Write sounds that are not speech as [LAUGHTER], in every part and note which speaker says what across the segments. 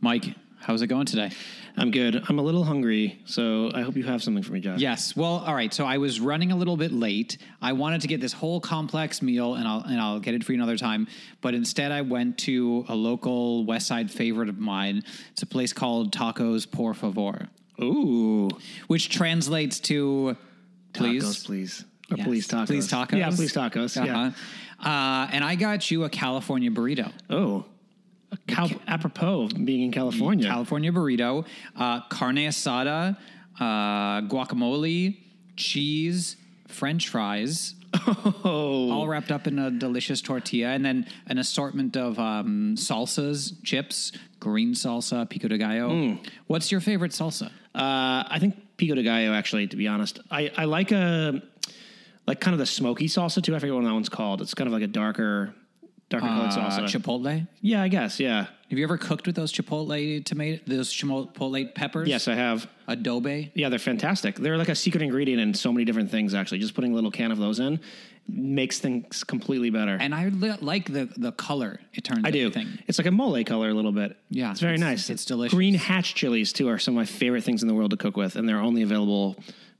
Speaker 1: Mike, how's it going today?
Speaker 2: I'm good. I'm a little hungry, so I hope you have something for me, Josh.
Speaker 1: Yes. Well, all right. So I was running a little bit late. I wanted to get this whole complex meal, and I'll and I'll get it for you another time. But instead, I went to a local West Side favorite of mine. It's a place called Tacos Por Favor,
Speaker 2: Ooh.
Speaker 1: which translates to please,
Speaker 2: Tacos, please. Or
Speaker 1: Yes.
Speaker 2: please tacos.
Speaker 1: Please tacos.
Speaker 2: Yeah, please tacos. Yeah.
Speaker 1: Uh-huh. Uh, and I got you a California burrito.
Speaker 2: Oh. Cal- apropos of being in California.
Speaker 1: California burrito, uh, carne asada, uh, guacamole, cheese, French fries,
Speaker 2: oh.
Speaker 1: all wrapped up in a delicious tortilla, and then an assortment of um, salsas, chips, green salsa, pico de gallo.
Speaker 2: Mm.
Speaker 1: What's your favorite salsa?
Speaker 2: Uh, I think pico de gallo. Actually, to be honest, I, I like a like kind of the smoky salsa too. I forget what that one's called. It's kind of like a darker, darker colored
Speaker 1: Uh,
Speaker 2: salsa.
Speaker 1: Chipotle.
Speaker 2: yeah, I guess. Yeah.
Speaker 1: Have you ever cooked with those chipotle tomato, those chipotle peppers?
Speaker 2: Yes, I have.
Speaker 1: Adobo.
Speaker 2: Yeah, they're fantastic. They're like a secret ingredient in so many different things. Actually, just putting a little can of those in makes things completely better.
Speaker 1: And I li- like the the color. It turns.
Speaker 2: I do.
Speaker 1: Everything.
Speaker 2: It's like a mole color a little bit.
Speaker 1: Yeah,
Speaker 2: it's very
Speaker 1: it's-
Speaker 2: nice.
Speaker 1: it's delicious.
Speaker 2: Green hatch chilies too are some of my favorite things in the world to cook with, and they're only available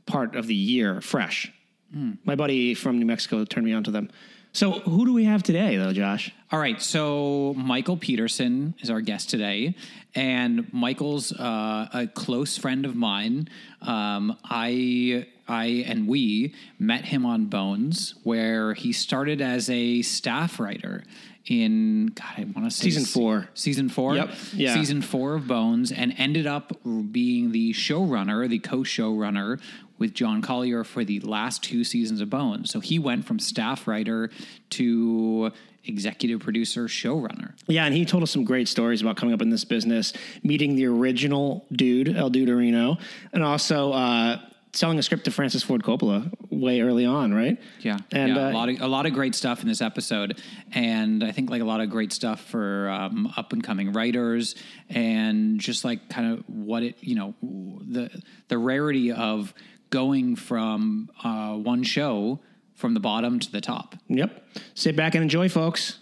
Speaker 2: part of the year fresh.
Speaker 1: Hmm.
Speaker 2: My buddy from New Mexico turned me on to them. So who do we have today, though, Josh?
Speaker 1: All right, so Michael Peterson is our guest today, and Michael's uh, a close friend of mine. Um, I, I, and we met him on Bones, where he started as a staff writer in God, I want to say
Speaker 2: Season four.
Speaker 1: season four,
Speaker 2: Yep, yeah.
Speaker 1: season four of Bones, and ended up being the showrunner, the co-showrunner with John Collier for the last two seasons of Bones. So he went from staff writer to executive producer, showrunner.
Speaker 2: Yeah, and he told us some great stories about coming up in this business, meeting the original dude, El Duderino, and also uh, selling a script to Francis Ford Coppola way early on, right?
Speaker 1: Yeah,
Speaker 2: and
Speaker 1: yeah,
Speaker 2: uh,
Speaker 1: a lot of a lot of great stuff in this episode, and I think like a lot of great stuff for um, up and coming writers, and just like kind of what it you know the the rarity of going from uh, one show from the bottom to the top.
Speaker 2: Yep. Sit back and enjoy, folks.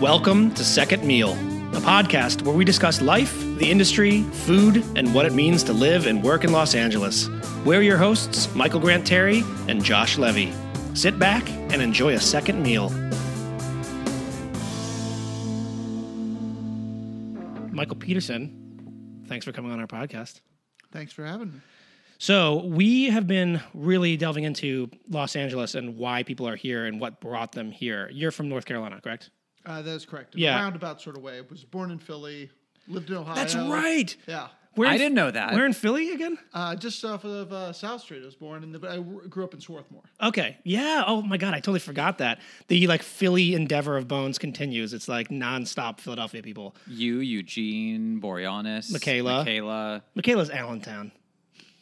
Speaker 2: Welcome to Second Meal, a podcast where we discuss life, the industry, food, and what it means to live and work in Los Angeles. We're your hosts, Michael Grant Terry and Josh Levy. Sit back and enjoy a second meal. Michael Peterson, thanks for coming on our podcast.
Speaker 3: Thanks for having me.
Speaker 2: So we have been really delving into Los Angeles and why people are here and what brought them here. You're from North Carolina, correct?
Speaker 3: Uh, that is correct. In
Speaker 2: Yeah.
Speaker 3: a roundabout sort of way. I was born in Philly, lived in Ohio.
Speaker 2: That's right.
Speaker 3: Yeah.
Speaker 2: Where
Speaker 1: I
Speaker 2: in-
Speaker 1: didn't know that.
Speaker 2: Where in Philly again?
Speaker 3: Uh, just off of uh, South Street, I was born, and I grew up in Swarthmore.
Speaker 2: Okay. Yeah. Oh my God, I totally forgot that. The like Philly endeavor of Bones continues. It's like nonstop Philadelphia people.
Speaker 1: You, Eugene, Boreanaz,
Speaker 2: Michaela.
Speaker 1: Michaela.
Speaker 2: Michaela's Allentown.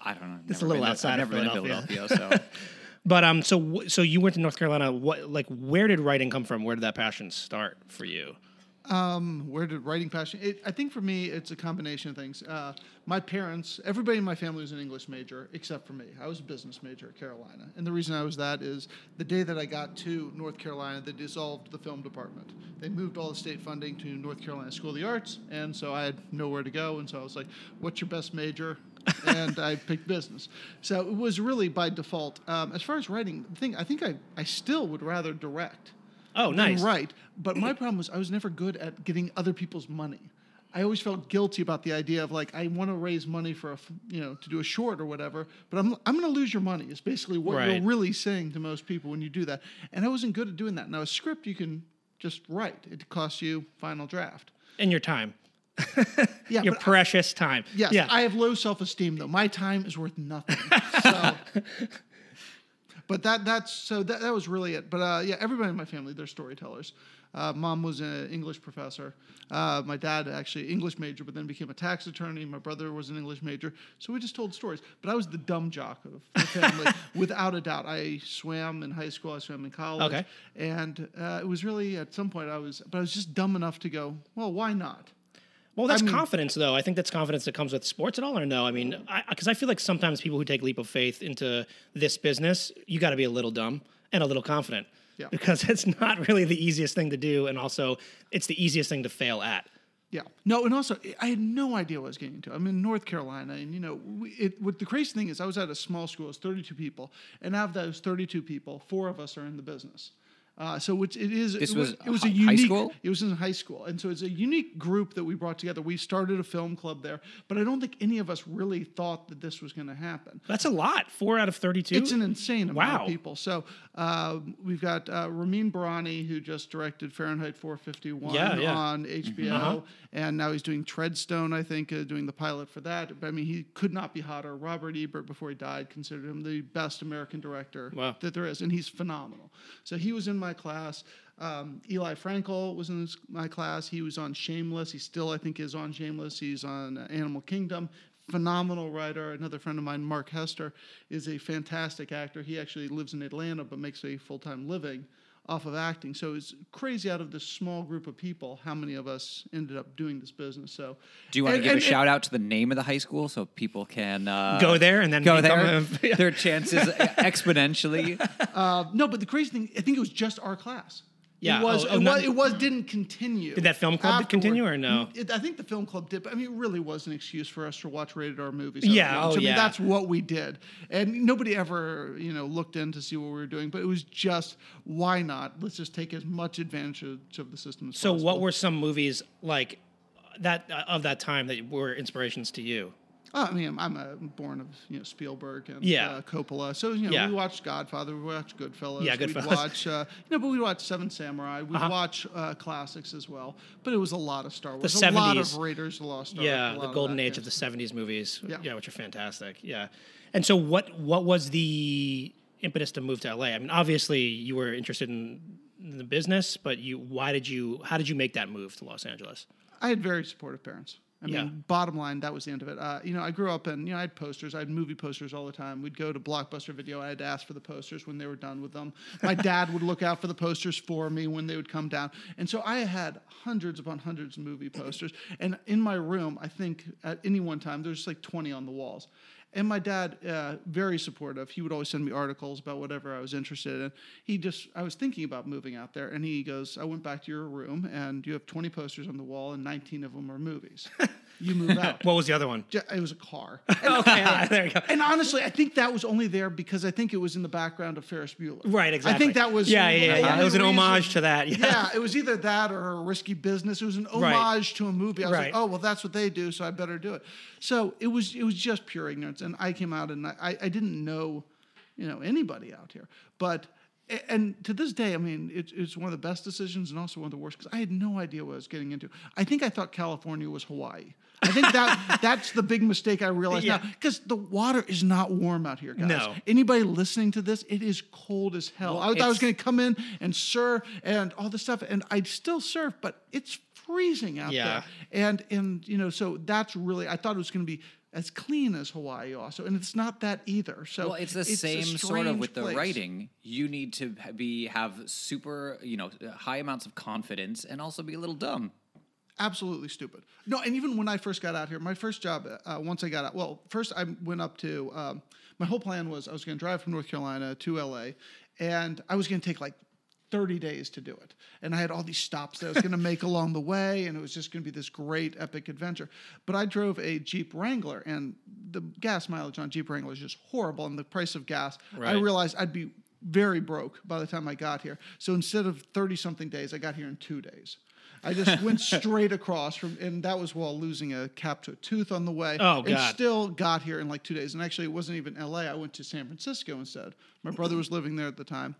Speaker 1: I don't know.
Speaker 2: It's
Speaker 1: never
Speaker 2: a little
Speaker 1: been to-
Speaker 2: outside
Speaker 1: I've
Speaker 2: of
Speaker 1: never been to
Speaker 2: Philadelphia.
Speaker 1: Philadelphia, so. [LAUGHS]
Speaker 2: But um, so so you went to North Carolina. What like where did writing come from? Where did that passion start for you?
Speaker 3: Um, where did writing passion? It, I think for me, it's a combination of things. Uh, my parents, everybody in my family was an English major except for me. I was a business major at Carolina, and the reason I was that is the day that I got to North Carolina, they dissolved the film department. They moved all the state funding to North Carolina School of the Arts, and so I had nowhere to go. And so I was like, "What's your best major?" and I picked business. So it was really by default. Um, as far as writing, the thing I think I, I still would rather direct
Speaker 2: Oh, nice.
Speaker 3: right. But my [CLEARS THROAT] problem was I was never good at getting other people's money. I always felt guilty about the idea of like I want to raise money for a you know to do a short or whatever, but I'm I'm going to lose your money. Is basically what
Speaker 2: Right.
Speaker 3: you're really saying to most people when you do that. And I wasn't good at doing that. Now a script you can just write. It costs you final draft.
Speaker 2: And your time. [LAUGHS]
Speaker 3: Yeah,
Speaker 2: your
Speaker 3: but I-
Speaker 2: precious time.
Speaker 3: Yes,
Speaker 2: Yeah.
Speaker 3: I have low self esteem though. My time is worth nothing. [LAUGHS] So, but that that's so that, that was really it. But uh, yeah, everybody in my family they're storytellers. Uh, mom was an English professor. Uh, my dad actually English major, but then became a tax attorney. My brother was an English major, so we just told stories. But I was the dumb jock of the [LAUGHS] family, without a doubt. I swam in high school. I swam in college.
Speaker 2: Okay.
Speaker 3: And uh, it was really at some point I was, but I was just dumb enough to go. Well, why not?
Speaker 2: Well, that's
Speaker 3: I mean-
Speaker 2: confidence, though. I think that's confidence that comes with sports at all, or no? I mean, because I, feel like sometimes people who take leap of faith into this business, you got to be a little dumb and a little confident.
Speaker 3: Yeah.
Speaker 2: Because [LAUGHS] it's not really the easiest thing to do, and also it's the easiest thing to fail at.
Speaker 3: Yeah. No, and also I had no idea what I was getting into. I'm in North Carolina, and you know, it. What the crazy thing is, I was at a small school. It's 32 people, and out of those 32 people, four of us are in the business. Uh, so which it is.
Speaker 4: This
Speaker 3: it
Speaker 4: was
Speaker 3: it was a
Speaker 4: hi- high
Speaker 3: unique.
Speaker 4: school?
Speaker 3: It was in high school, and so it's a unique group that we brought together. We started a film club there, but I don't think any of us really thought that this was going to happen.
Speaker 2: That's a lot. Four out of 32.
Speaker 3: It's an insane amount
Speaker 2: Wow.
Speaker 3: of people. So uh, we've got uh, Ramin Bahrani, who just directed Fahrenheit 451
Speaker 2: Yeah, yeah.
Speaker 3: on HBO,
Speaker 2: Uh-huh.
Speaker 3: and now he's doing Treadstone, I think, uh, doing the pilot for that. But I mean, he could not be hotter. Robert Ebert, before he died, considered him the best American director
Speaker 2: Wow.
Speaker 3: that there is, and he's phenomenal. So he was in my class. Um, Eli Frankel was in his, my class. He was on Shameless. He still, I think, is on Shameless. He's on uh, Animal Kingdom. Phenomenal writer. Another friend of mine, Mark Hester, is a fantastic actor. He actually lives in Atlanta but makes a full time living off of acting. So it's crazy out of this small group of people how many of us ended up doing this business. So
Speaker 1: Do you want to give
Speaker 3: and-
Speaker 1: a shout out to the name of the high school so people can uh,
Speaker 2: Go there and then
Speaker 1: go there?
Speaker 2: a- [LAUGHS]
Speaker 1: Their chances [LAUGHS] exponentially.
Speaker 3: Uh, no, but the crazy thing, I think it was just our class.
Speaker 2: Yeah,
Speaker 3: it was.
Speaker 2: oh, oh,
Speaker 3: it,
Speaker 2: not-
Speaker 3: was it was didn't continue.
Speaker 2: Did that film club
Speaker 3: afterward.
Speaker 2: continue or no?
Speaker 3: It, I think the film club did. But I mean, it really was an excuse for us to watch rated R movies.
Speaker 2: Yeah, oh,
Speaker 3: I mean,
Speaker 2: yeah.
Speaker 3: that's what we did, and nobody ever, you know, looked in to see what we were doing. But it was just, why not? Let's just take as much advantage of, of the system as
Speaker 2: so,
Speaker 3: possible.
Speaker 2: what were some movies like that uh, of that time that were inspirations to you?
Speaker 3: I mean, I'm a, born of you know Spielberg and
Speaker 2: Yeah.
Speaker 3: uh, Coppola, so you know
Speaker 2: Yeah.
Speaker 3: we watched Godfather, we watched Goodfellas,
Speaker 2: Yeah,
Speaker 3: we'd watch uh, you know, but we watch Seven Samurai, we
Speaker 2: Uh-huh.
Speaker 3: watch uh, classics as well. But it was a lot of Star Wars,
Speaker 2: The
Speaker 3: a lot of Raiders, of the Lost Ark,
Speaker 2: Yeah, the golden
Speaker 3: that,
Speaker 2: age of the '70s movies.
Speaker 3: Yeah.
Speaker 2: yeah, which are fantastic. Yeah, and so what? What was the impetus to move to LA? I mean, obviously you were interested in, in the business, but you, why did you? How did you make that move to Los Angeles?
Speaker 3: I had very supportive parents. I
Speaker 2: Yeah.
Speaker 3: mean, bottom line, that was the end of it. Uh, you know, I grew up and you know I had posters. I had movie posters all the time. We'd go to Blockbuster Video. I had to ask for the posters when they were done with them. My [LAUGHS] dad would look out for the posters for me when they would come down. And so I had hundreds upon hundreds of movie posters. And in my room, I think at any one time there's like 20 on the walls. And my dad, uh, very supportive. He would always send me articles about whatever I was interested in. He just, I was thinking about moving out there, and he goes, "I went back to your room, and you have 20 posters on the wall, and 19 of them are movies. [LAUGHS] You move out."
Speaker 2: What was the other one?
Speaker 3: It was a car. [LAUGHS]
Speaker 2: okay, [LAUGHS] there you go.
Speaker 3: And honestly, I think that was only there because I think it was in the background of Ferris Bueller.
Speaker 2: Right, exactly.
Speaker 3: I think that was
Speaker 2: Yeah, yeah, yeah. It was an
Speaker 3: reason-
Speaker 2: homage to that. Yeah.
Speaker 3: Yeah, it was either that or a risky business. It was an
Speaker 2: Right.
Speaker 3: homage to a movie. I was
Speaker 2: Right.
Speaker 3: like, oh well, that's what they do, so I better do it. So it was it was just pure ignorance, and I came out and I, I didn't know, you know, anybody out here. But and to this day, I mean, it, it's one of the best decisions and also one of the worst because I had no idea what I was getting into. I think I thought California was Hawaii. I think that [LAUGHS] that's the big mistake I realized
Speaker 2: Yeah.
Speaker 3: now because the water is not warm out here, guys.
Speaker 2: No.
Speaker 3: Anybody listening to this, it is cold as hell. I, thought I was going to come in and serve and all this stuff, and I'd still serve, but it's freezing out
Speaker 2: Yeah.
Speaker 3: there. And and you know, so that's really I thought it was going to be as clean as Hawaii also, and it's not that either. So
Speaker 1: Well, it's the
Speaker 3: a
Speaker 1: same sort of with the
Speaker 3: place.
Speaker 1: writing. You need to be have super, you know, high amounts of confidence and also be a little dumb.
Speaker 3: absolutely stupid. No, and even when I first got out here, my first job, uh, once I got out, well, first I went up to, um, my whole plan was I was going to drive from North Carolina to LA, and I was going to take like 30 days to do it. And I had all these stops that I was going to make [LAUGHS] along the way, and it was just going to be this great epic adventure. But I drove a Jeep Wrangler, and the gas mileage on Jeep Wrangler is just horrible, and the price of gas, I realized I'd be very broke by the time I got here. So instead of 30 something days, I got here in two days. I just [LAUGHS] went straight across from, and that was while losing a cap to a tooth on the way.
Speaker 2: Oh,
Speaker 3: And
Speaker 2: God.
Speaker 3: still got here in like two days. And actually, it wasn't even LA. I went to San Francisco instead. My brother was living there at the time,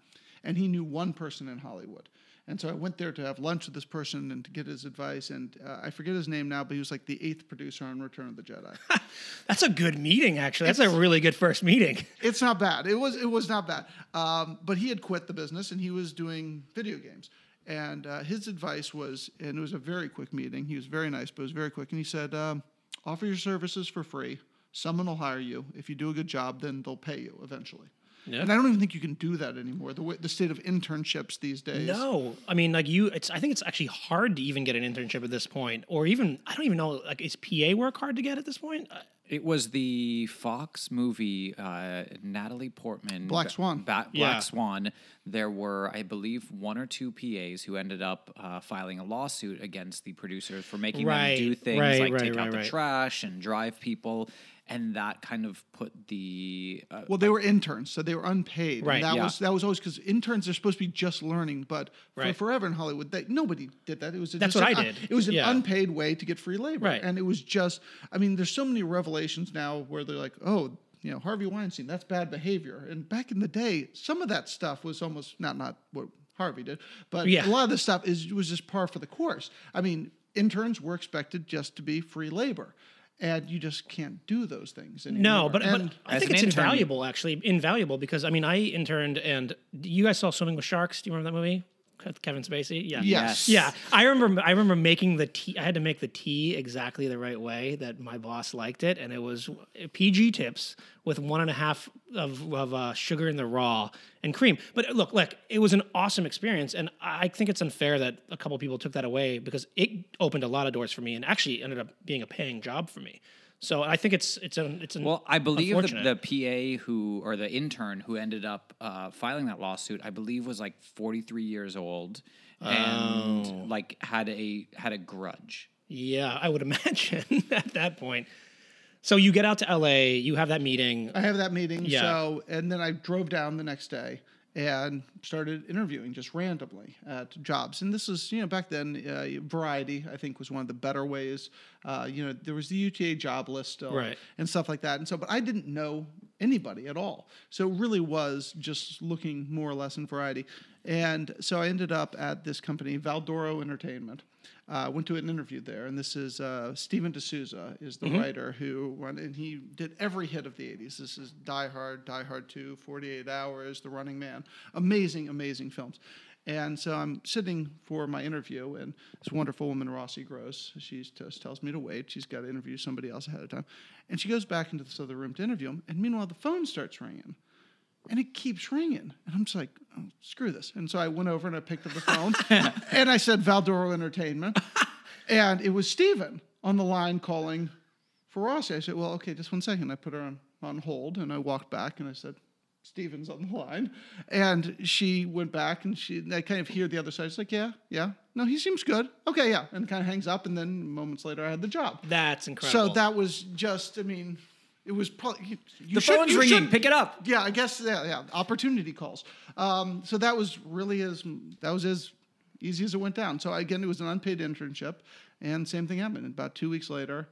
Speaker 3: and he knew one person in Hollywood. And so I went there to have lunch with this person and to get his advice. And uh, I forget his name now, but he was like the eighth producer on Return of the Jedi. [LAUGHS]
Speaker 2: That's a good meeting, actually. That's a really good first meeting. [LAUGHS]
Speaker 3: it's not bad. It was it was not bad. Um, but he had quit the business and he was doing video games. And uh, his advice was, and it was a very quick meeting. He was very nice, but it was very quick. And he said, um, "Offer your services for free. Someone will hire you. If you do a good job, then they'll pay you eventually."
Speaker 2: Yeah.
Speaker 3: And I don't even think you can do that anymore. The way, the state of internships these days.
Speaker 2: No, I mean, like you, it's. I think it's actually hard to even get an internship at this point, or even I don't even know. Like, is PA work hard to get at this point? Uh,
Speaker 1: It was the Fox movie, uh, Natalie Portman,
Speaker 3: Black Swan.
Speaker 1: Ba- Black
Speaker 2: Yeah.
Speaker 1: Swan. There were, I believe, one or two PAs who ended up uh, filing a lawsuit against the producers for making
Speaker 2: Right,
Speaker 1: them do things
Speaker 2: right,
Speaker 1: like
Speaker 2: right,
Speaker 1: take
Speaker 2: right,
Speaker 1: out the trash and drive people, and that kind of put the uh,
Speaker 3: Well, they were interns, so they were unpaid. and
Speaker 2: Right,
Speaker 3: that
Speaker 1: yeah.
Speaker 3: was that was always because interns are supposed to be just learning, but
Speaker 2: Right.
Speaker 3: for forever in Hollywood, they, nobody did that. It was
Speaker 2: That's what
Speaker 3: an
Speaker 2: I did.
Speaker 3: It was an
Speaker 2: Yeah.
Speaker 3: unpaid way to get free labor,
Speaker 2: Right.
Speaker 3: and it was just. I mean, there's so many revelations now where they're like, oh. You know Harvey Weinstein. That's bad behavior. And back in the day, some of that stuff was almost not not what Harvey did, but
Speaker 2: Yeah.
Speaker 3: a lot of this stuff is was just par for the course. I mean, interns were expected just to be free labor, and you just can't do those things anymore.
Speaker 2: No, but,
Speaker 3: And-
Speaker 2: but I think it's
Speaker 1: intern,
Speaker 2: invaluable. Actually, invaluable because I mean, I interned and you guys saw Swimming with Sharks. Do you remember that movie? With Kevin Spacey. Yeah.
Speaker 3: Yes.
Speaker 2: Yeah, I remember. I remember making the tea. I had to make the tea exactly the right way that my boss liked it, and it was PG tips with one and a half of, of uh, sugar in the raw and cream. But look, look, it was an awesome experience, and I think it's unfair that a couple people took that away because it opened a lot of doors for me, and actually ended up being a paying job for me. So I think it's it's a it's an
Speaker 1: Well, I believe the, the PA who or the intern who ended up uh, filing that lawsuit, I believe, was like 43 years old and
Speaker 2: Oh.
Speaker 1: like had a had a grudge.
Speaker 2: Yeah, I would [LAUGHS] imagine at that point. So you get out to LA, you have that meeting.
Speaker 3: I have that meeting.
Speaker 2: Yeah.
Speaker 3: So, and then I drove down the next day and started interviewing just randomly at jobs. And this is, you know, back then, uh, Variety, I think, was one of the better ways. Uh, you know, there was the UTA job list still
Speaker 2: Right.
Speaker 3: and stuff like that. And so, but I didn't know anybody at all. So it really was just looking more or less in Variety. And so I ended up at this company, Valdoro Entertainment. Uh, went to an interview there, and this is uh, Steven de Souza is the writer who went, and he did every hit of the 80s. This is Die Hard, Die Hard 2, 48 Hours, The Running Man. Amazing, amazing films. And so I'm sitting for my interview, and this wonderful woman, Rossi Gross, she just tells me to wait. She's got to interview somebody else ahead of time. And she goes back into this other room to interview him, and meanwhile, the phone starts ringing and it keeps ringing. And I'm just like, oh, screw this. And so I went over and I picked up the phone [LAUGHS] and I said Valdoro Entertainment. and it was Steven on the line calling for Rossi. I said, well, okay, just one second. I put her on, on hold and I walked back and I said, Steven's on the line. And she went back and she, I kind of hear the other side. She's like, yeah, yeah. No, he seems good. Okay, yeah. And kind of hangs up. And then moments later, I had the job.
Speaker 2: That's incredible.
Speaker 3: So that was just, I mean, it was probably you, you
Speaker 1: The
Speaker 3: should-
Speaker 1: phone's ringing.
Speaker 3: should-
Speaker 1: Pick it up.
Speaker 3: Yeah, I guess yeah, yeah. Opportunity calls. Um, so that was really as that was as easy as it went down. So again, it was an unpaid internship, and same thing happened. About two weeks later,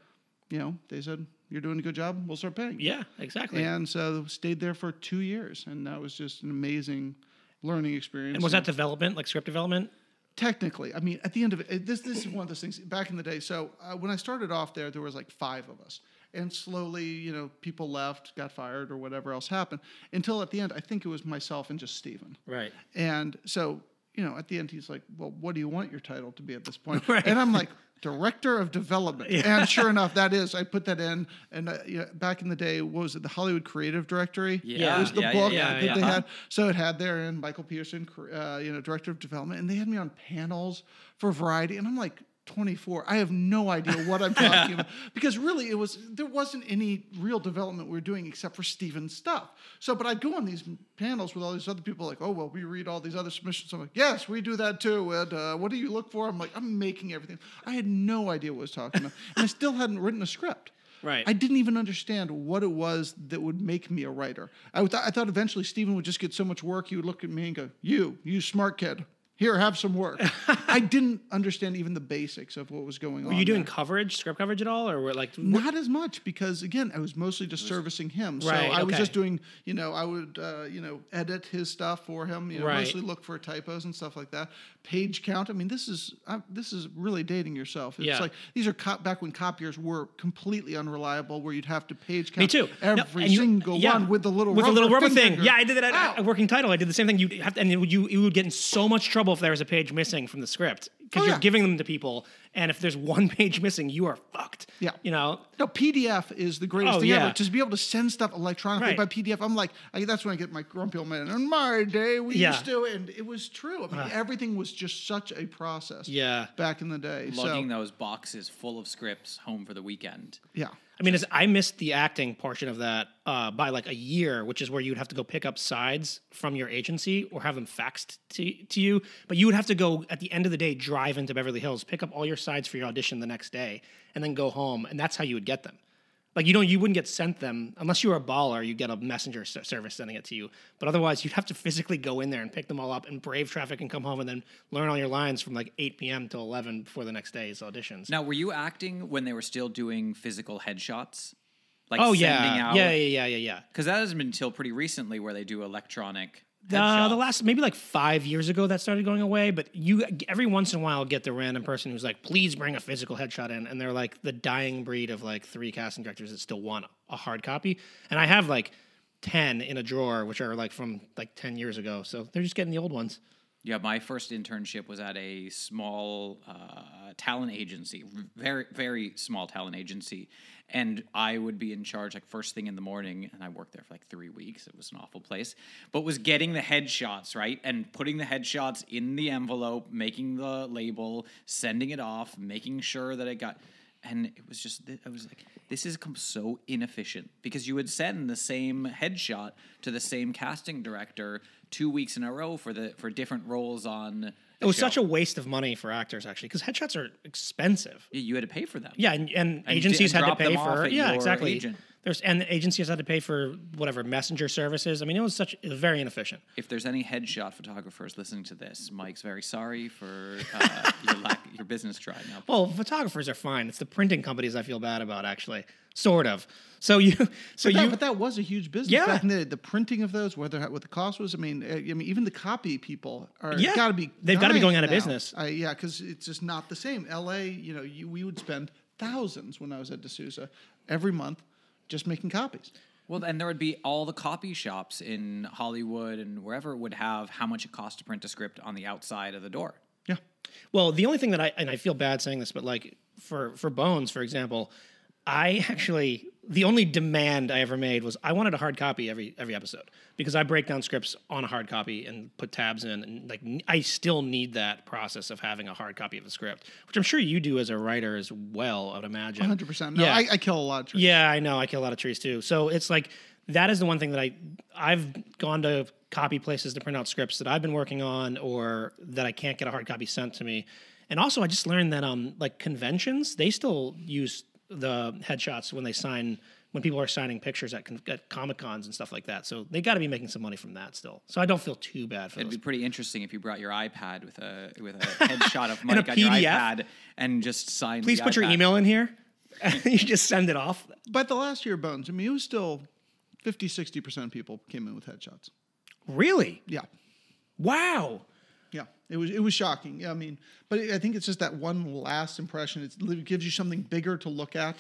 Speaker 3: you know, they said you're doing a good job. We'll start paying.
Speaker 2: yeah, exactly.
Speaker 3: And so stayed there for two years, and that was just an amazing learning experience.
Speaker 2: and was that development, like script development?
Speaker 3: technically i mean at the end of it this this is one of those things back in the day so uh, when i started off there there was like five of us and slowly you know people left got fired or whatever else happened until at the end i think it was myself and just steven
Speaker 2: Right.
Speaker 3: and so you know at the end he's like well what do you want your title to be at this point [LAUGHS]
Speaker 2: Right.
Speaker 3: and i'm like director of development. And sure [LAUGHS] enough that is i put that in and uh, you know, back in the day what was it the hollywood creative directory?
Speaker 1: Yeah,
Speaker 3: it was the
Speaker 1: yeah, yeah,
Speaker 3: book
Speaker 2: yeah,
Speaker 3: that
Speaker 2: yeah.
Speaker 3: they had. So it had there in Michael Peterson, uh, you know, director of development, and they had me on panels for Variety, and I'm like 24. I have no idea what I'm talking about [LAUGHS] because really it was there wasn't any real development we were doing except for Steven's stuff. So, but I'd go on these panels with all these other people, like, oh well, we read all these other submissions. I'm like, yes, we do that too. And uh, what do you look for? I'm like, I'm making everything. I had no idea what I was talking about, and I still hadn't written a script.
Speaker 2: Right.
Speaker 3: I didn't even understand what it was that would make me a writer. I, th- I thought eventually Steven would just get so much work, he would look at me and go, You, you smart kid, here, have some work. I didn't understand even the basics of what was going on.
Speaker 2: Were you doing
Speaker 3: there.
Speaker 2: coverage, script coverage at all, or were like
Speaker 3: Not as much because again, I was mostly just servicing him. So
Speaker 2: Right,
Speaker 3: I was just doing, you know, I would, uh, you know, edit his stuff for him. You know,
Speaker 2: Right.
Speaker 3: mostly look for typos and stuff like that. Page count. I mean, this is uh, this is really dating yourself. It's
Speaker 2: Yeah.
Speaker 3: like these are co- back when copiers were completely unreliable, where you'd have to page count
Speaker 2: Me too. No,
Speaker 3: every
Speaker 2: and you-
Speaker 3: single
Speaker 2: yeah,
Speaker 3: one with the little
Speaker 2: with
Speaker 3: rubber
Speaker 2: the little rubber thing.
Speaker 3: finger.
Speaker 2: Yeah, I did that at
Speaker 3: Ow.
Speaker 2: a working title. I did the same thing. You have to, and you you would get in so much trouble if there was a page missing from the script because
Speaker 3: Oh,
Speaker 2: you're
Speaker 3: yeah.
Speaker 2: giving them to people, and if there's [LAUGHS] one page missing, you are fucked.
Speaker 3: Yeah.
Speaker 2: you know.
Speaker 3: No, PDF is the greatest
Speaker 2: Oh,
Speaker 3: thing
Speaker 2: yeah.
Speaker 3: ever. Just be able to send stuff electronically
Speaker 2: Right.
Speaker 3: by PDF. I'm like, I, that's when I get my grumpy old man. In my day, we
Speaker 2: Yeah.
Speaker 3: used to, and it was true. I mean, everything was just such a process.
Speaker 2: Yeah.
Speaker 3: Back in the day.
Speaker 1: lugging
Speaker 3: so,
Speaker 1: those boxes full of scripts home for the weekend.
Speaker 3: yeah.
Speaker 2: I mean, I missed the acting portion of that uh, by like a year, which is where you'd have to go pick up sides from your agency or have them faxed to, to you. But you would have to go at the end of the day, drive into Beverly Hills, pick up all your sides for your audition the next day, and then go home. And that's how you would get them. Like you don't, you wouldn't get sent them unless you were a baller. You get a messenger service sending it to you. But otherwise, you'd have to physically go in there and pick them all up and brave traffic and come home and then learn all your lines from like 8 p.m. till 11 before the next day's auditions.
Speaker 1: Now, were you acting when they were still doing physical headshots? Like
Speaker 2: oh
Speaker 1: sending
Speaker 2: yeah,
Speaker 1: out?
Speaker 2: yeah, yeah, yeah, yeah, yeah.
Speaker 1: Because that hasn't been until pretty recently where they do electronic
Speaker 2: Uh, the last maybe like five years ago that started going away, but you every once in a while get the random person who's like, "Please bring a physical headshot in," and they're like the dying breed of like three casting directors that still want a hard copy, and I have like ten in a drawer, which are like from like ten years ago, so they're just getting the old ones.
Speaker 1: Yeah, my first internship was at a small uh, talent agency, very very small talent agency, and I would be in charge like first thing in the morning, and I worked there for like three weeks. It was an awful place, but was getting the headshots right and putting the headshots in the envelope, making the label, sending it off, making sure that it got. And it was just, I was like, this has so inefficient because you would send the same headshot to the same casting director two weeks in a row for the for different roles on.
Speaker 2: It was such a waste of money for actors actually, because headshots are expensive.
Speaker 1: Yeah, you had to pay for them.
Speaker 2: Yeah, and, and,
Speaker 1: And
Speaker 2: agencies
Speaker 1: d- and
Speaker 2: had to pay for yeah, exactly.
Speaker 1: agent.
Speaker 2: There's and the agencies had to pay for whatever messenger services. I mean, it was such it was very inefficient.
Speaker 1: If there's any headshot photographers listening to this, Mike's very sorry for uh, [LAUGHS] your lack, your business drying up.
Speaker 2: Well, photographers are fine. It's the printing companies I feel bad about, actually. Sort of. So you, so
Speaker 3: But that,
Speaker 2: you,
Speaker 3: but that was a huge business
Speaker 2: Yeah.
Speaker 3: back in the. The printing of those, whether what the cost was. I mean, uh, I mean, even the copy people are
Speaker 2: Yeah.
Speaker 3: got to be.
Speaker 2: They've gotta be going out of
Speaker 3: now.
Speaker 2: business.
Speaker 3: I, yeah, because it's just not the same. L.A. You know, you, we would spend thousands when I was at de Souza every month just making copies.
Speaker 1: Well, and there would be all the copy shops in Hollywood and wherever would have how much it costs to print a script on the outside of the door.
Speaker 3: Yeah.
Speaker 2: well, the only thing that I and I feel bad saying this, but like for for Bones, for example, I [LAUGHS] actually the only demand I ever made was I wanted a hard copy every every episode because I break down scripts on a hard copy and put tabs in, and like I still need that process of having a hard copy of a script, which I'm sure you do as a writer as well. I would imagine.
Speaker 3: 100%. No,
Speaker 2: Yeah.
Speaker 3: I, I kill a lot of trees.
Speaker 2: Yeah, I know. I kill a lot of trees too. So it's like that is the one thing that I I've gone to copy places to print out scripts that I've been working on or that I can't get a hard copy sent to me. And also I just learned that um like conventions, they still use the headshots when they sign when people are signing pictures at, at comic cons and stuff like that. So they got to be making some money from that still. So I don't feel too bad for
Speaker 1: It'd
Speaker 2: those.
Speaker 1: be pretty interesting if you brought your iPad with a with a [LAUGHS] headshot of
Speaker 2: a
Speaker 1: Mike on your
Speaker 2: PDF?
Speaker 1: iPad and just signed.
Speaker 2: Please
Speaker 1: the
Speaker 2: put your email in here. [LAUGHS] you just send it off.
Speaker 3: But the last year, Bones, I mean, it was still 50, 60% of people came in with headshots.
Speaker 2: Really?
Speaker 3: Yeah.
Speaker 2: Wow.
Speaker 3: Yeah, it was it was shocking. Yeah, I mean, but I think it's just that one last impression. It's, it gives you something bigger to look at.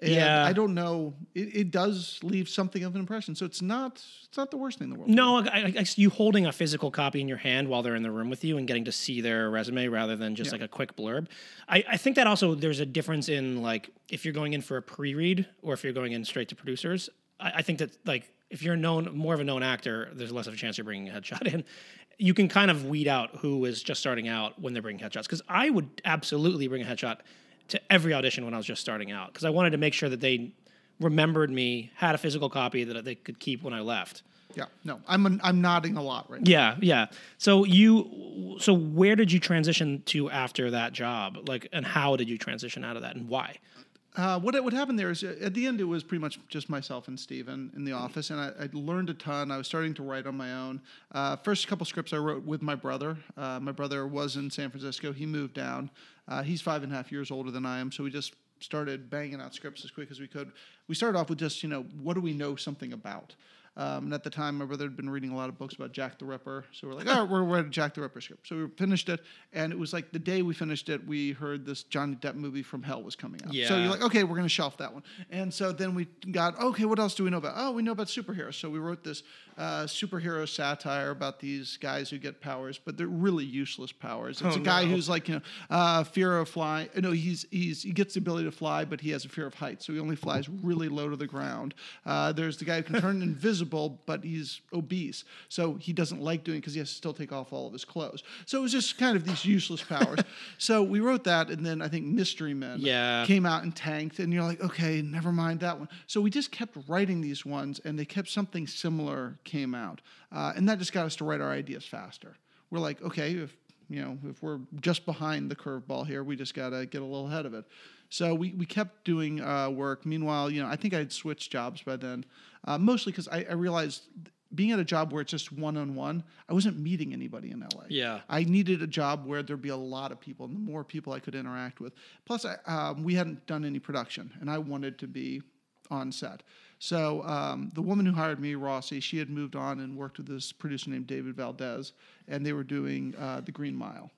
Speaker 3: And
Speaker 2: Yeah.
Speaker 3: I don't know. It, it does leave something of an impression. So it's not it's not the worst thing in the world.
Speaker 2: No, I, I, I- you holding a physical copy in your hand while they're in the room with you and getting to see their resume rather than just like a quick blurb. I, I think that also there's a difference in like if you're going in for a pre-read or if you're going in straight to producers. I, I think that like if you're known more of a known actor, there's less of a chance you're bringing a headshot [LAUGHS] in. You can kind of weed out who is just starting out when they're bringing headshots. Because I would absolutely bring a headshot to every audition when I was just starting out because I wanted to make sure that they remembered me, had a physical copy that they could keep when I left.
Speaker 3: Yeah, no. I'm I'm nodding a lot right now.
Speaker 2: Yeah, yeah. So you, so where did you transition to after that job? Like, and how did you transition out of that, and why?
Speaker 3: Uh, what what happened there is uh, at the end it was pretty much just myself and Steven in the office, and I, I learned a ton. I was starting to write on my own. Uh, first couple scripts I wrote with my brother. Uh, my brother was in San Francisco. He moved down. Uh, he's five and a half years older than I am, so we just started banging out scripts as quick as we could. We started off with just you know what do we know something about. Um, and at the time, my brother had been reading a lot of books about Jack the Ripper. So we're like, oh, we're writing Jack the Ripper script. So we finished it. And it was like the day we finished it, we heard this Johnny Depp movie from Hell was coming out.
Speaker 2: Yeah.
Speaker 3: So you're like, okay, we're going to shelf that one. And so then we got, okay, what else do we know about? Oh, we know about superheroes. So we wrote this uh, superhero satire about these guys who get powers, but they're really useless powers. It's
Speaker 2: Oh,
Speaker 3: a guy
Speaker 2: no.
Speaker 3: who's like, you know, uh, fear of flying. No, he's he's he gets the ability to fly, but he has a fear of heights, so he only flies really low to the ground. Uh, there's the guy who can turn [LAUGHS] invisible, but he's obese, so he doesn't like doing it because he has to still take off all of his clothes. So it was just kind of these useless powers. [LAUGHS] so we wrote that, and then I think Mystery Men
Speaker 2: Yeah.
Speaker 3: came out and tanked, and you're like, okay, never mind that one. So we just kept writing these ones, and they kept something similar came out, uh, and that just got us to write our ideas faster. We're like, okay, if you know, if we're just behind the curveball here, we just gotta get a little ahead of it. So we, we kept doing uh, work. Meanwhile, you know, I think I had switched jobs by then, uh, mostly because I, I realized being at a job where it's just one on one, I wasn't meeting anybody in LA.
Speaker 2: Yeah.
Speaker 3: I needed a job where there'd be a lot of people, and the more people I could interact with. Plus, I, um, we hadn't done any production, and I wanted to be on set. So um, the woman who hired me, Rossi, she had moved on and worked with this producer named David Valdes, and they were doing uh, The Green Mile.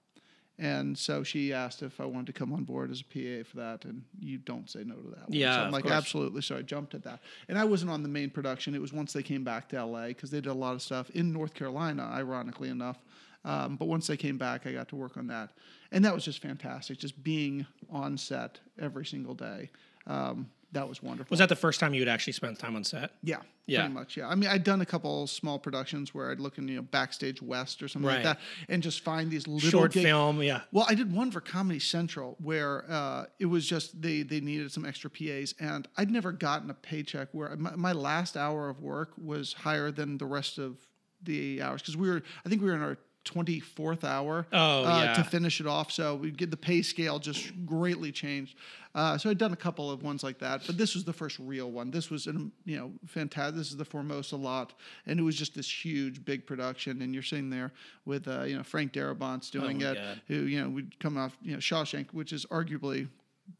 Speaker 3: And so she asked if I wanted to come on board as a PA for that, and you don't say no to that. one.
Speaker 2: Yeah,
Speaker 3: so I'm like,
Speaker 2: course.
Speaker 3: absolutely. So I jumped at that, and I wasn't on the main production. It was once they came back to LA because they did a lot of stuff in North Carolina, ironically enough. Um, but once they came back, I got to work on that, and that was just fantastic. Just being on set every single day, um, that was wonderful.
Speaker 2: Was that the first time you had actually spent time on set?
Speaker 3: Yeah,
Speaker 2: Yeah.
Speaker 3: pretty much. Yeah, I mean, I'd done a couple small productions where I'd look in, you know, backstage west or something
Speaker 2: Right.
Speaker 3: like that, and just find these little
Speaker 2: Short
Speaker 3: gig-
Speaker 2: film, yeah.
Speaker 3: Well, I did one for Comedy Central where uh, it was just they they needed some extra PAs, and I'd never gotten a paycheck where my, my last hour of work was higher than the rest of the hours because we were I think we were in our 24th hour
Speaker 2: Oh,
Speaker 3: uh,
Speaker 2: yeah.
Speaker 3: to finish it off. So we get the pay scale just greatly changed. Uh, so I'd done a couple of ones like that, but this was the first real one. This was, an, you know, fantastic. This is the Formosa lot, and it was just this huge, big production. And you're sitting there with, uh, you know, Frank Darabont's doing
Speaker 2: Oh
Speaker 3: it,
Speaker 2: God.
Speaker 3: who, you know, would come off, you know, Shawshank, which is arguably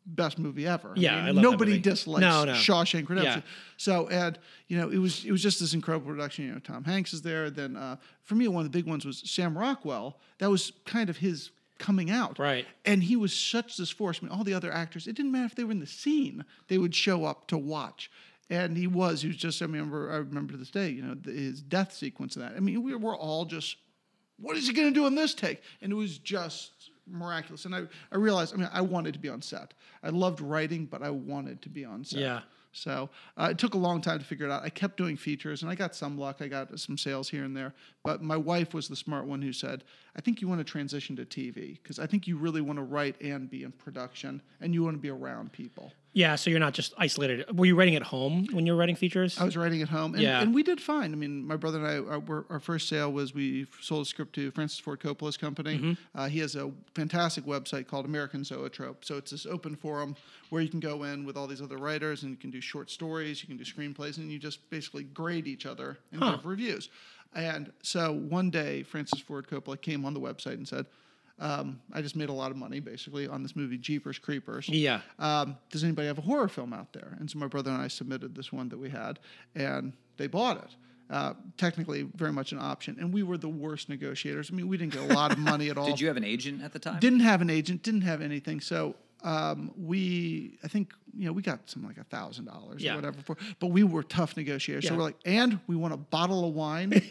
Speaker 3: best movie ever.
Speaker 2: Yeah, I love that
Speaker 3: nobody dislikes
Speaker 2: No, no.
Speaker 3: Shawshank Redemption.
Speaker 2: Yeah.
Speaker 3: So, and you know, it was it was just this incredible production. You know, Tom Hanks is there. Then uh, for me, one of the big ones was Sam Rockwell. That was kind of his coming out.
Speaker 2: Right.
Speaker 3: And he was such this force. I mean, all the other actors, it didn't matter if they were in the scene; they would show up to watch. And he was. He was just. I remember. I remember to this day. You know, the, his death sequence of that. I mean, we were all just what is he going to do in this take? And it was just miraculous. And I, I realized, I mean, I wanted to be on set. I loved writing, but I wanted to be on set.
Speaker 2: Yeah.
Speaker 3: So uh, it took a long time to figure it out. I kept doing features, and I got some luck. I got some sales here and there. But my wife was the smart one who said, "I think you want to transition to TV because I think you really want to write and be in production, and you want to be around people."
Speaker 2: Yeah, so you're not just isolated. Were you writing at home when you were writing features?
Speaker 3: I was writing at home, and,
Speaker 2: Yeah.
Speaker 3: and we did fine. I mean, my brother and I, our, our first sale was we sold a script to Francis Ford Coppola's company.
Speaker 2: Mm-hmm.
Speaker 3: Uh, he has a fantastic website called American Zoetrope. So it's this open forum where you can go in with all these other writers, and you can do short stories, you can do screenplays, and you just basically grade each other and give reviews. And so one day, Francis Ford Coppola came on the website and said, um, "I just made a lot of money, basically, on this movie Jeepers Creepers."
Speaker 2: yeah.
Speaker 3: um, does anybody have a horror film out there? And so my brother and I submitted this one that we had, and they bought it. Uh, technically, very much an option, and we were the worst negotiators. I mean, we didn't get a lot of money at [LAUGHS] all.
Speaker 1: Did you have an agent at the time?
Speaker 3: Didn't have an agent. Didn't have anything. So um, we, I think, you know, we got something like a thousand dollars or whatever for. But we were tough negotiators. So we're like, and we want a bottle of wine. [LAUGHS]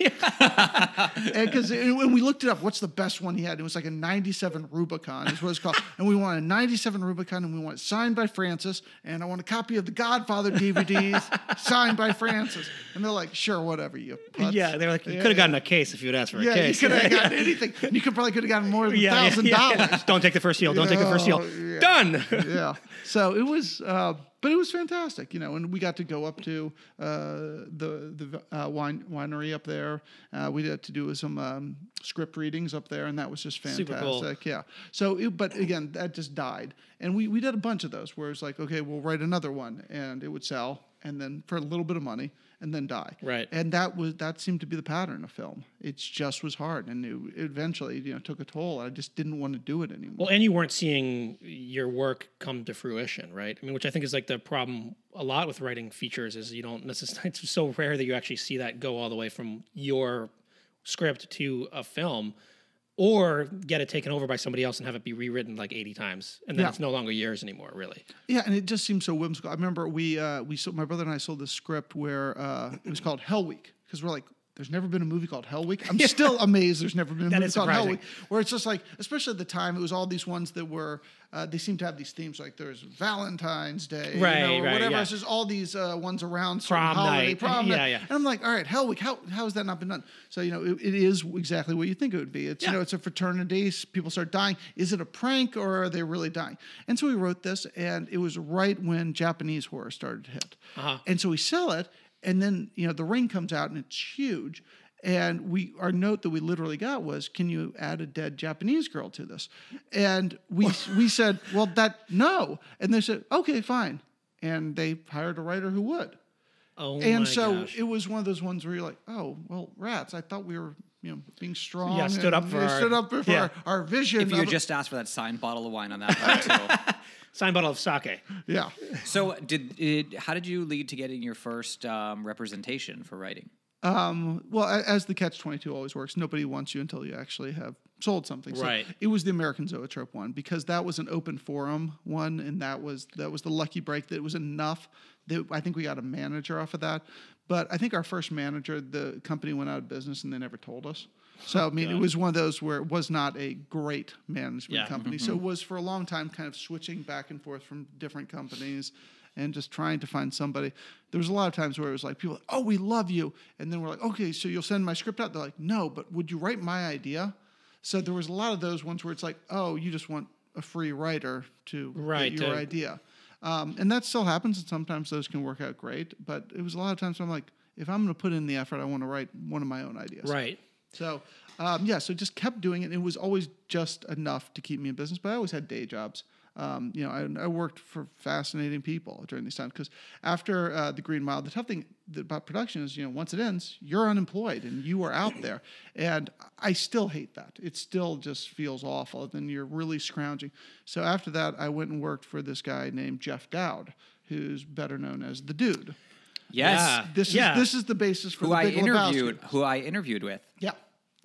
Speaker 3: Because [LAUGHS] when we looked it up, what's the best one he had? It was like a '97 Rubicon, is what it's called. and we want a '97 Rubicon, and we want it signed by Francis. And I want a copy of the Godfather DVDs [LAUGHS] signed by Francis. And they're like, sure, whatever you. Putz.
Speaker 2: Yeah, They're like, you
Speaker 3: Yeah,
Speaker 2: could have gotten a case if you had asked for a
Speaker 3: Yeah, you
Speaker 2: case.
Speaker 3: could have gotten anything. You could probably could have gotten more than
Speaker 2: Yeah, yeah,
Speaker 3: thousand
Speaker 2: yeah,
Speaker 3: dollars.
Speaker 2: Don't take the first deal. Don't take the first deal.
Speaker 3: Yeah.
Speaker 2: Done.
Speaker 3: yeah. So it was, uh, but it was fantastic, you know. And we got to go up to uh, the the uh, wine winery up there. Uh, we got to do some um, script readings up there, and that was just fantastic.
Speaker 2: Cool.
Speaker 3: Yeah. So, it, but again, that just died, and we we did a bunch of those where it's like, okay, we'll write another one, and it would sell, and then for a little bit of money, and then die.
Speaker 2: Right.
Speaker 3: And that was that seemed to be the pattern of film. It just was hard, and it, it eventually, you know, took a toll. I just didn't want to do it anymore.
Speaker 2: Well, and you weren't seeing your work come to fruition, right? I mean, which I think is like the problem a lot with writing features is you don't [LAUGHS] necessarily. It's so rare that you actually see that go all the way from your script to a film, or get it taken over by somebody else and have it be rewritten like eighty times, and then
Speaker 3: Yeah.
Speaker 2: it's no longer yours anymore. Really.
Speaker 3: Yeah, and it just seems so whimsical. I remember we uh, we sold, my brother and I sold this script where uh, it was called Hell Week because we're like, there's never been a movie called Hell Week. I'm [LAUGHS] still amazed there's never been a movie called Hell. Week. Where it's just like, especially at the time, it was all these ones that were uh, they seem to have these themes like there's Valentine's Day,
Speaker 2: Right,
Speaker 3: you know, or
Speaker 2: right,
Speaker 3: whatever.
Speaker 2: yeah.
Speaker 3: It's just all these uh, ones around certain
Speaker 2: Prom
Speaker 3: holiday,
Speaker 2: night. [LAUGHS]
Speaker 3: prom
Speaker 2: Yeah,
Speaker 3: night.
Speaker 2: yeah.
Speaker 3: And I'm like, all right, Hell Week, how how has that not been done? So you know, it, it is exactly what you think it would be. It's you know, it's a fraternity. People start dying. Is it a prank or are they really dying? And so we wrote this, and it was right when Japanese horror started to hit.
Speaker 2: Uh-huh.
Speaker 3: And so we sell it, and then you know the ring comes out, and it's huge. And we our note that we literally got was, "Can you add a dead Japanese girl to this?" And we we said, [LAUGHS] "Well, that no." And they said, "Okay, fine." And they hired a writer who would.
Speaker 2: Oh
Speaker 3: And
Speaker 2: my
Speaker 3: so
Speaker 2: gosh.
Speaker 3: it was one of those ones where you're like, oh, well, rats. I thought we were, you know, being strong.
Speaker 2: Yeah, stood up
Speaker 3: and
Speaker 2: for our-
Speaker 3: stood up for
Speaker 2: yeah.
Speaker 3: our, our vision.
Speaker 1: If you had just asked for that signed bottle of wine on that too. [LAUGHS]
Speaker 2: signed bottle of sake.
Speaker 3: yeah.
Speaker 1: So did it, how did you lead to getting your first um, representation for writing?
Speaker 3: Um, well, as the catch 22 always works, nobody wants you until you actually have sold something. So
Speaker 2: Right.
Speaker 3: it was the American Zoetrope one because that was an open forum one, and that was that was the lucky break that it was enough that I think we got a manager off of that. But I think our first manager, the company went out of business and they never told us. So I mean, it was one of those where it was not a great management
Speaker 2: Yeah.
Speaker 3: company. So it was for a long time kind of switching back and forth from different companies and just trying to find somebody. There was a lot of times where it was like people, oh, we love you, and then we're like, okay, so you'll send my script out. They're like, no, but would you write my idea? So there was a lot of those ones where it's like, oh, you just want a free writer to get your idea, um, and that still happens, and sometimes those can work out great. But it was a lot of times where I'm like, if I'm going to put in the effort, I want to write one of my own ideas.
Speaker 2: Right.
Speaker 3: So, um, yeah, so just kept doing it. It was always just enough to keep me in business, but I always had day jobs. Um, you know, I, I worked for fascinating people during these times because after uh, the Green Mile, the tough thing about production is, you know, once it ends, you're unemployed and you are out there. And I still hate that. It still just feels awful. Then you're really scrounging. So after that, I went and worked for this guy named Jeff Dowd, who's better known as the Dude.
Speaker 1: Yes,
Speaker 2: Yeah.
Speaker 3: This
Speaker 2: Yeah.
Speaker 3: is this is the basis for
Speaker 1: who
Speaker 3: the
Speaker 1: I
Speaker 3: Big Lebowski.
Speaker 1: interviewed. Who I interviewed with.
Speaker 3: Yeah,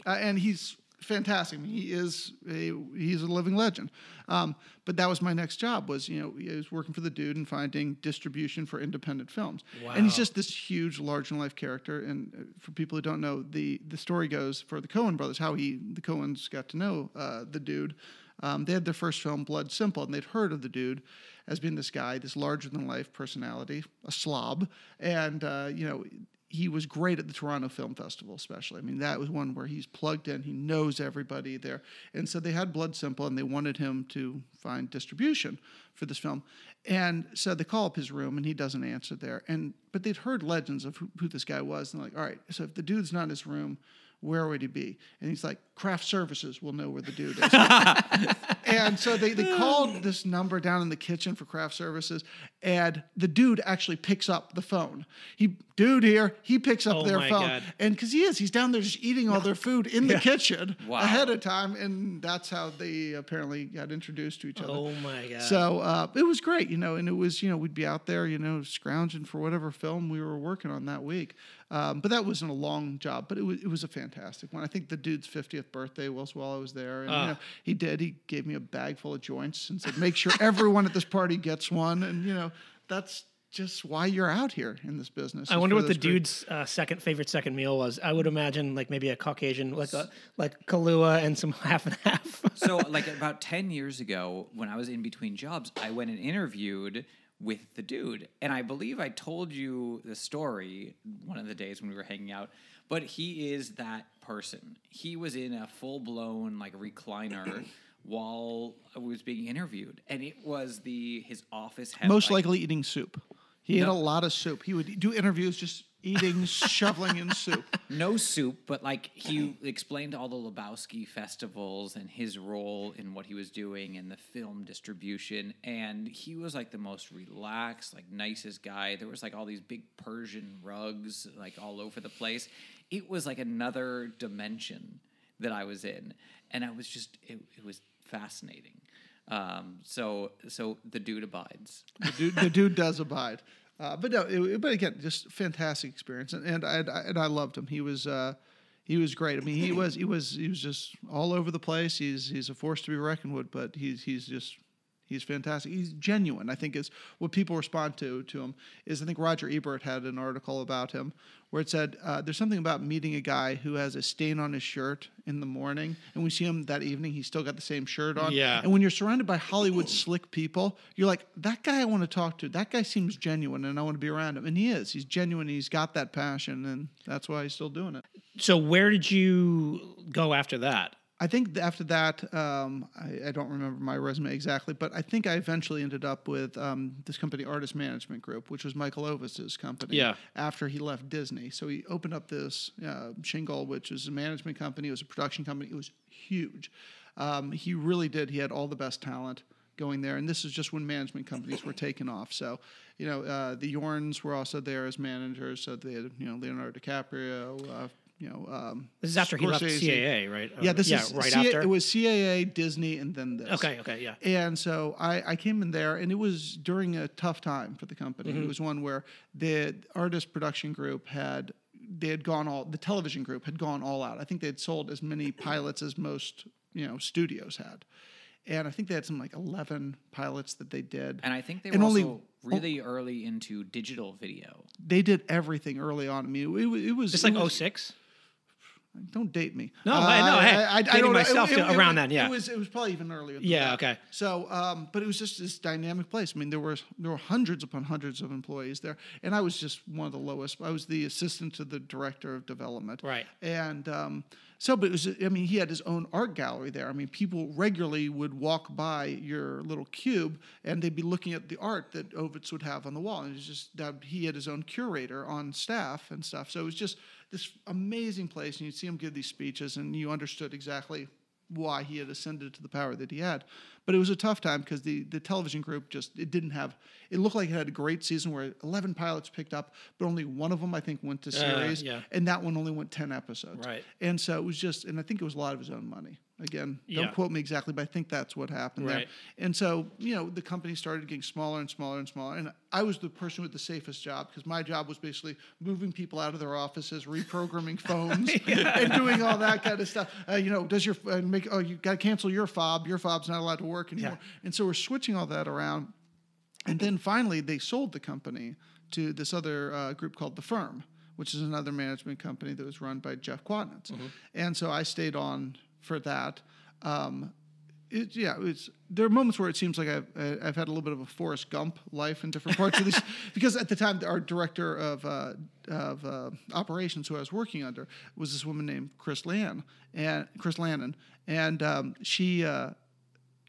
Speaker 3: uh, and he's fantastic. I mean, he is a he's a living legend. Um, but that was my next job was you know I was working for the dude and finding distribution for independent films. Wow. And he's just this huge, large in life character. And uh, for people who don't know, the the story goes for the Coen brothers how he the Coens got to know uh, the dude. Um, they had their first film, Blood Simple, and they'd heard of the dude as being this guy, this larger than life personality, a slob, and uh, you know he was great at the Toronto Film Festival, especially. I mean, that was one where he's plugged in, he knows everybody there. And so they had Blood Simple and they wanted him to find distribution for this film. And so they call up his room and he doesn't answer there. And but they'd heard legends of who, who this guy was. And like, all right, so if the dude's not in his room, where would he be? And he's like, craft services will know where the dude is. [LAUGHS] and so they, they called this number down in the kitchen for craft services, and the dude actually picks up the phone. He dude here, he picks up
Speaker 2: Oh
Speaker 3: their phone,
Speaker 2: God.
Speaker 3: and because he is, he's down there just eating all their food in the kitchen
Speaker 1: Wow.
Speaker 3: ahead of time, and that's how they apparently got introduced to each other.
Speaker 2: Oh my god.
Speaker 3: So uh, it was great, you know, and it was, you know, we'd be out there, you know, scrounging for whatever film we were working on that week. Um, but that wasn't a long job, but it was, it was a fantastic one. I think the dude's 50th birthday was while I was there. And, you
Speaker 2: Ah.
Speaker 3: know, he did. He gave me a bag full of joints and said, make sure everyone at this party gets one. And, you know, that's just why you're out here in this business.
Speaker 2: I wonder what the
Speaker 3: those great-
Speaker 2: dude's uh, second favorite second meal was. I would imagine like maybe a Caucasian, like a like Kahlua and some [LAUGHS] half and half.
Speaker 1: So, like about 10 years ago, when I was in between jobs, I went and interviewed with the dude. And I believe I told you the story one of the days when we were hanging out. But he is that person. He was in a full blown, like, recliner [CLEARS THROAT] while I was being interviewed. And it was the, his office had.
Speaker 3: Most
Speaker 1: like,
Speaker 3: likely eating soup. He ate
Speaker 1: No.
Speaker 3: a lot of soup. He would do interviews just eating, shoveling in soup.
Speaker 1: no soup, but like he explained all the Lebowski festivals and his role in what he was doing and the film distribution. And he was like the most relaxed, like nicest guy. There was like all these big Persian rugs like all over the place. It was like another dimension that I was in, and I was just it, it was fascinating. Um, so so the dude abides.
Speaker 3: The dude, the dude does abide. Uh, but no, it, but again, just fantastic experience, and and I, and I loved him. He was uh, he was great. I mean, he was he was he was just all over the place. He's he's a force to be reckoned with, but he's he's just He's fantastic. He's genuine. I think is what people respond to to him. Is I think Roger Ebert had an article about him where it said uh, there's something about meeting a guy who has a stain on his shirt in the morning, and we see him that evening. He's still got the same shirt on.
Speaker 2: Yeah.
Speaker 3: And when you're surrounded by Hollywood slick people, you're like, that guy I want to talk to. That guy seems genuine, and I want to be around him. And he is. He's genuine. He's got that passion, and that's why he's still doing it.
Speaker 2: So where did you go after that?
Speaker 3: I think after that, um, I, I, don't remember my resume exactly, but I think I eventually ended up with um, this company, Artist Management Group, which was Michael Ovitz's company.
Speaker 2: Yeah.
Speaker 3: After he left Disney, so he opened up this uh, Shingle, which is a management company. It was a production company. It was huge. Um, he really did. He had all the best talent going there, and this is just when management companies were taking off. So, you know, uh, the Yorns were also there as managers. So they had, you know, Leonardo DiCaprio, uh, you know, um,
Speaker 2: this is after he left CAA, right?
Speaker 3: Yeah, this
Speaker 2: yeah,
Speaker 3: is
Speaker 2: right
Speaker 3: C-
Speaker 2: after.
Speaker 3: It was CAA, Disney, and then this.
Speaker 2: Okay, okay, yeah.
Speaker 3: And so I, I came in there, and it was during a tough time for the company.
Speaker 2: Mm-hmm.
Speaker 3: It was one where the artist production group had they had gone all the television group had gone all out. I think they had sold as many pilots as most you know studios had. And I think they had some like eleven pilots that they did.
Speaker 1: And I think they were
Speaker 3: And only-
Speaker 1: also really early into digital video.
Speaker 3: They did everything early on. I mean, it, it, it was
Speaker 2: Just
Speaker 3: it
Speaker 2: like
Speaker 3: was-
Speaker 2: 06?
Speaker 3: Don't date me.
Speaker 2: No, I- no, hey, dating
Speaker 3: know.
Speaker 2: myself to- around then, yeah.
Speaker 3: it was it was probably even earlier. Than
Speaker 2: Yeah,
Speaker 3: that.
Speaker 2: okay.
Speaker 3: So, um, but it was just this dynamic place. I mean, there were there were hundreds upon hundreds of employees there, and I was just one of the lowest. I was the assistant to the director of development.
Speaker 2: Right.
Speaker 3: And um, so, but it was. I mean, he had his own art gallery there. I mean, people regularly would walk by your little cube, and they'd be looking at the art that Ovitz would have on the wall, and it was just that he had his own curator on staff and stuff. So it was just this amazing place, and you'd see him give these speeches, and you understood exactly why he had ascended to the power that he had. But it was a tough time because the, the television group just it didn't have it looked like it had a great season where 11 pilots picked up, but only one of them I think went to uh, series,
Speaker 2: yeah.
Speaker 3: and that one only went 10 episodes.
Speaker 2: Right.
Speaker 3: And so it was just, and I think it was a lot of his own money. Again, don't
Speaker 2: Yeah.
Speaker 3: quote me exactly, but I think that's what happened
Speaker 2: Right.
Speaker 3: there. And so, you know, the company started getting smaller and smaller and smaller. And I was the person with the safest job because my job was basically moving people out of their offices, reprogramming phones, [LAUGHS] and doing all that kind of stuff. Uh, you know, does your uh, make oh you got to cancel your fob? Your fob's not allowed to work anymore. And so we're switching all that around. And then finally, they sold the company to this other uh, group called The Firm, which is another management company that was run by Jeff Kwatinetz. And so I stayed on for that. Um, it, yeah, it's, there are moments where it seems like I've, I've had a little bit of a Forrest Gump life in different parts of this, [LAUGHS] because at the time our director of uh, of uh, operations, who I was working under, was this woman named Chris Lann and Chris Lannon, and um, she. Uh,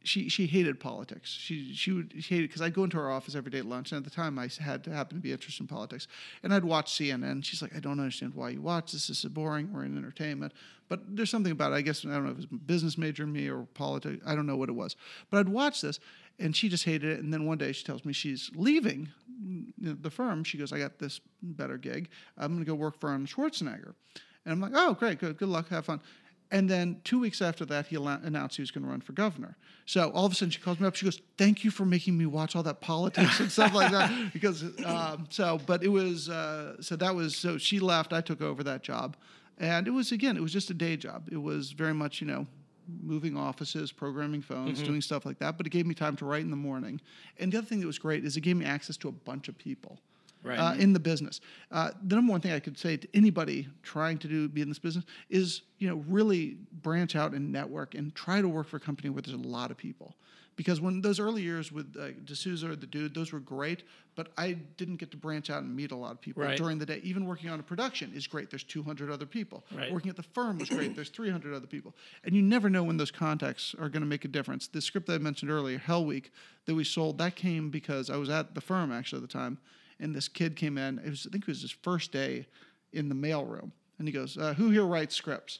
Speaker 3: she she hated politics. She she would she hated because I'd go into her office every day at lunch, and at the time I had to happen to be interested in politics, and I'd watch CNN. She's like, I don't understand why you watch this. This is boring. We're in entertainment, but there's something about it. I guess I don't know if it was business major in me or politics. I don't know what it was, but I'd watch this, and she just hated it. And then one day she tells me she's leaving the firm. She goes, I got this better gig. I'm going to go work for Arnold Schwarzenegger, and I'm like, oh great, good, good luck, have fun. And then two weeks after that, he announced he was going to run for governor. So all of a sudden, she calls me up. She goes, "Thank you for making me watch all that politics and stuff like that." [LAUGHS] Because um, so, but it was uh, so that was so she left. I took over that job, and it was again, it was just a day job. It was very much you know moving offices, programming phones, doing stuff like that. But it gave me time to write in the morning. And the other thing that was great is it gave me access to a bunch of people
Speaker 2: Right.
Speaker 3: uh, in the business. Uh, the number one thing I could say to anybody trying to do be in this business is you know really branch out and network and try to work for a company where there's a lot of people. Because when those early years with uh, de Souza or the dude, those were great, but I didn't get to branch out and meet a lot of people
Speaker 2: Right.
Speaker 3: during the day. Even working on a production is great. There's 200 other people.
Speaker 2: Right.
Speaker 3: Working at the firm was great. There's 300 other people, and you never know when those contacts are going to make a difference. The script that I mentioned earlier, Hell Week, that we sold, that came because I was at the firm actually at the time, and this kid came in. It was I think it was his first day in the mailroom, and he goes, uh, "Who here writes scripts?"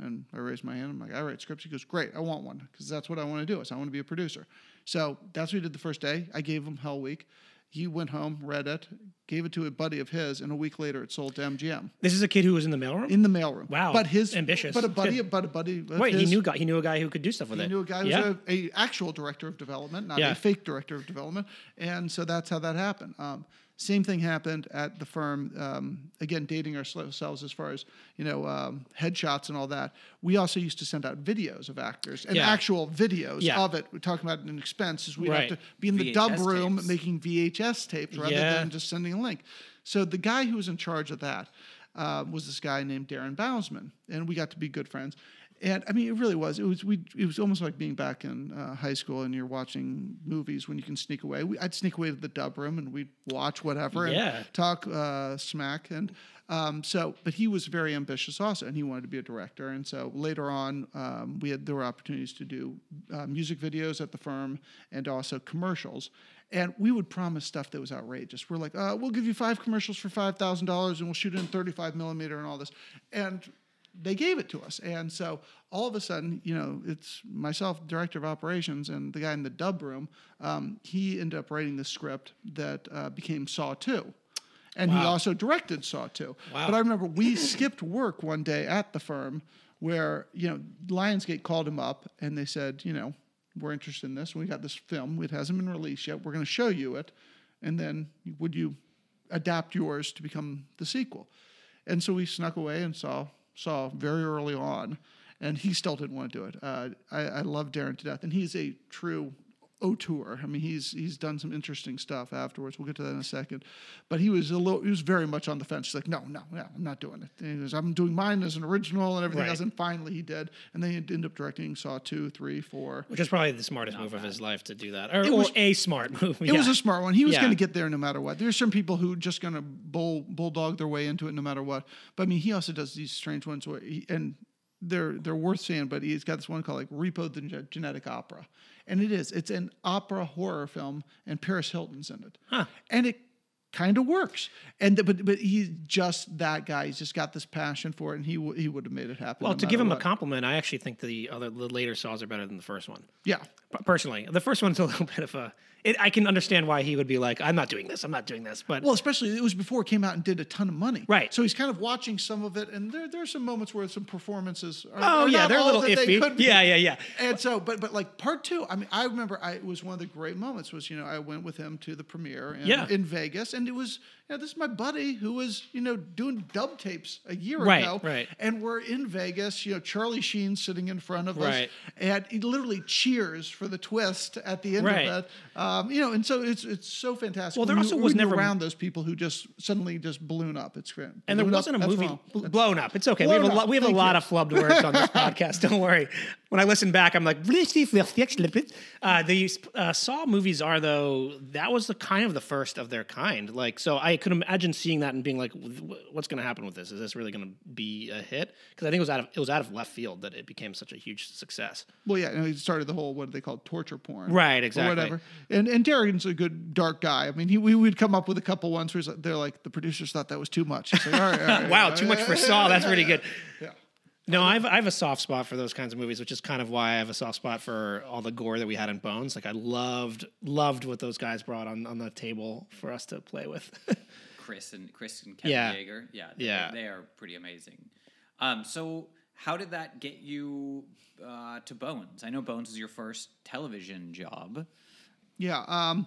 Speaker 3: And I raised my hand. I'm like, I write scripts. He goes, Great, I want one because that's what I want to do. Is I want to be a producer. So that's what he did the first day. I gave him Hell Week. He went home, read it, gave it to a buddy of his, and a week later it sold to MGM
Speaker 2: This is a kid who was in the mailroom.
Speaker 3: in the mailroom.
Speaker 2: Wow,
Speaker 3: But his
Speaker 2: ambitious.
Speaker 3: But a [LAUGHS] buddy,
Speaker 2: Good.
Speaker 3: but a buddy.
Speaker 2: Wait, he knew guy. He knew a guy who could do stuff with
Speaker 3: He
Speaker 2: it.
Speaker 3: He knew a guy who
Speaker 2: yeah.
Speaker 3: was a, a actual director of development, not
Speaker 2: Yeah.
Speaker 3: a fake director of development, and so that's how that happened. Um, Same thing happened at the firm. Um, again, dating ourselves as far as you know, um, headshots and all that. We also used to send out videos of actors and
Speaker 2: Yeah.
Speaker 3: actual videos
Speaker 2: Yeah.
Speaker 3: of it. We're talking about an expense. Is we'd
Speaker 2: Right.
Speaker 3: have to be in the
Speaker 1: VHS
Speaker 3: dub room
Speaker 1: tapes.
Speaker 3: making VHS tapes rather
Speaker 2: Yeah.
Speaker 3: than just sending a link. So the guy who was in charge of that uh, was this guy named Darren Bousman, and we got to be good friends. And I mean, it really was. It was we. It was almost like being back in uh, high school, and you're watching movies when you can sneak away. We, I'd sneak away to the dub room, and we'd watch whatever
Speaker 2: Yeah.
Speaker 3: and talk uh, smack. And um, so, but he was very ambitious also, and he wanted to be a director. And so later on, um, we had there were opportunities to do uh, music videos at the firm and also commercials. And we would promise stuff that was outrageous. We're like, uh, we'll give you five commercials for five thousand dollars, and we'll shoot it in thirty-five millimeter and all this. And they gave it to us. And so all of a sudden, you know, it's myself, director of operations, and the guy in the dub room. Um, he ended up writing the script that uh, became Saw Two. And he also directed Saw 2.
Speaker 2: Wow.
Speaker 3: But I remember we skipped work one day at the firm where, you know, Lionsgate called him up and they said, you know, we're interested in this. We got this film. It hasn't been released yet. We're going to show you it. And then would you adapt yours to become the sequel? And so we snuck away and saw saw very early on, and he still didn't want to do it. Uh, I, I love Darren to death, and he's a true auteur. I mean, he's he's done some interesting stuff afterwards. We'll get to that in a second. But he was a little, he was very much on the fence. He's like, no, no, no, I'm not doing it. And he goes, I'm doing mine as an original and everything
Speaker 2: Right.
Speaker 3: else. And finally, he did, and then he ended up directing Saw two, three, four.
Speaker 2: Which is probably the smartest move of his life to do that, or,
Speaker 3: It was-
Speaker 2: or a smart move.
Speaker 3: It was a smart one. He was
Speaker 2: Yeah.
Speaker 3: going to get there no matter what. There's some people who just going to bull bulldog their way into it no matter what. But I mean, he also does these strange ones where he, and they're they're worth seeing. But he's got this one called like Repo the Genetic Opera, and it is it's an opera horror film, and Paris Hilton's in it,
Speaker 2: Huh.
Speaker 3: and it kind of works. And th- but but he's just that guy. He's just got this passion for it, and he w- he would have made it happen.
Speaker 2: Well,
Speaker 3: no
Speaker 2: to give him a compliment, I actually think the other the later saws are better than the first one.
Speaker 3: yeah.
Speaker 2: P- Personally, the first one's a [LAUGHS] little bit of a. It, I can understand why he would be like, "I'm not doing this. I'm not doing this." But
Speaker 3: Well, especially it was before it came out and did a ton of money.
Speaker 2: Right.
Speaker 3: So he's kind of watching some of it, and there there are some moments where some performances. Are,
Speaker 2: oh
Speaker 3: are
Speaker 2: yeah, they're a little
Speaker 3: that they
Speaker 2: iffy. Yeah, yeah, yeah.
Speaker 3: And so, but but like part two, I mean, I remember I it was one of the great moments was you know I went with him to the premiere in,
Speaker 2: Yeah.
Speaker 3: in Vegas, and it was you know this is my buddy who was you know doing dub tapes a year
Speaker 2: Right,
Speaker 3: ago,
Speaker 2: right.
Speaker 3: And we're in Vegas, you know Charlie Sheen sitting in front of us,
Speaker 2: Right.
Speaker 3: and he literally cheers for the twist at the end
Speaker 2: Right.
Speaker 3: of it, uh, um, you know, and so it's it's so fantastic.
Speaker 2: Well, there
Speaker 3: when
Speaker 2: also
Speaker 3: you-
Speaker 2: was never-
Speaker 3: around those people who just suddenly just balloon up. It's great.
Speaker 2: And there wasn't a movie blown up. It's okay. We have a lot. We have a lot
Speaker 3: you.
Speaker 2: of flubbed words on this [LAUGHS] podcast. Don't worry. When I listen back, I'm like, uh, the uh, Saw movies are though. That was the kind of the first of their kind. Like, so I could imagine seeing that and being like, "What's going to happen with this? Is this really going to be a hit?" Because I think it was out of it was out of left field that it became such a huge success.
Speaker 3: Well, yeah, and he started the whole what do they call torture porn,
Speaker 2: Right,
Speaker 3: or
Speaker 2: exactly.
Speaker 3: whatever. And and Darren's a good dark guy. I mean, he we would come up with a couple ones where he's like, they're like the producers thought that was too much. Like, all right, all right, [LAUGHS]
Speaker 2: Wow,
Speaker 3: all
Speaker 2: too much for Saw. That's pretty [LAUGHS] good.
Speaker 3: Yeah.
Speaker 2: No, I've I have a soft spot for those kinds of movies, which is kind of why I have a soft spot for all the gore that we had in Bones. Like I loved loved what those guys brought on on the table for us to play with. [LAUGHS]
Speaker 1: Chris and Chris and Kevin
Speaker 2: Yeah.
Speaker 1: Yeager. Yeah, they,
Speaker 2: Yeah.
Speaker 1: they are pretty amazing. Um, so how did that get you uh, to Bones? I know Bones is your first television job.
Speaker 3: Yeah. Um,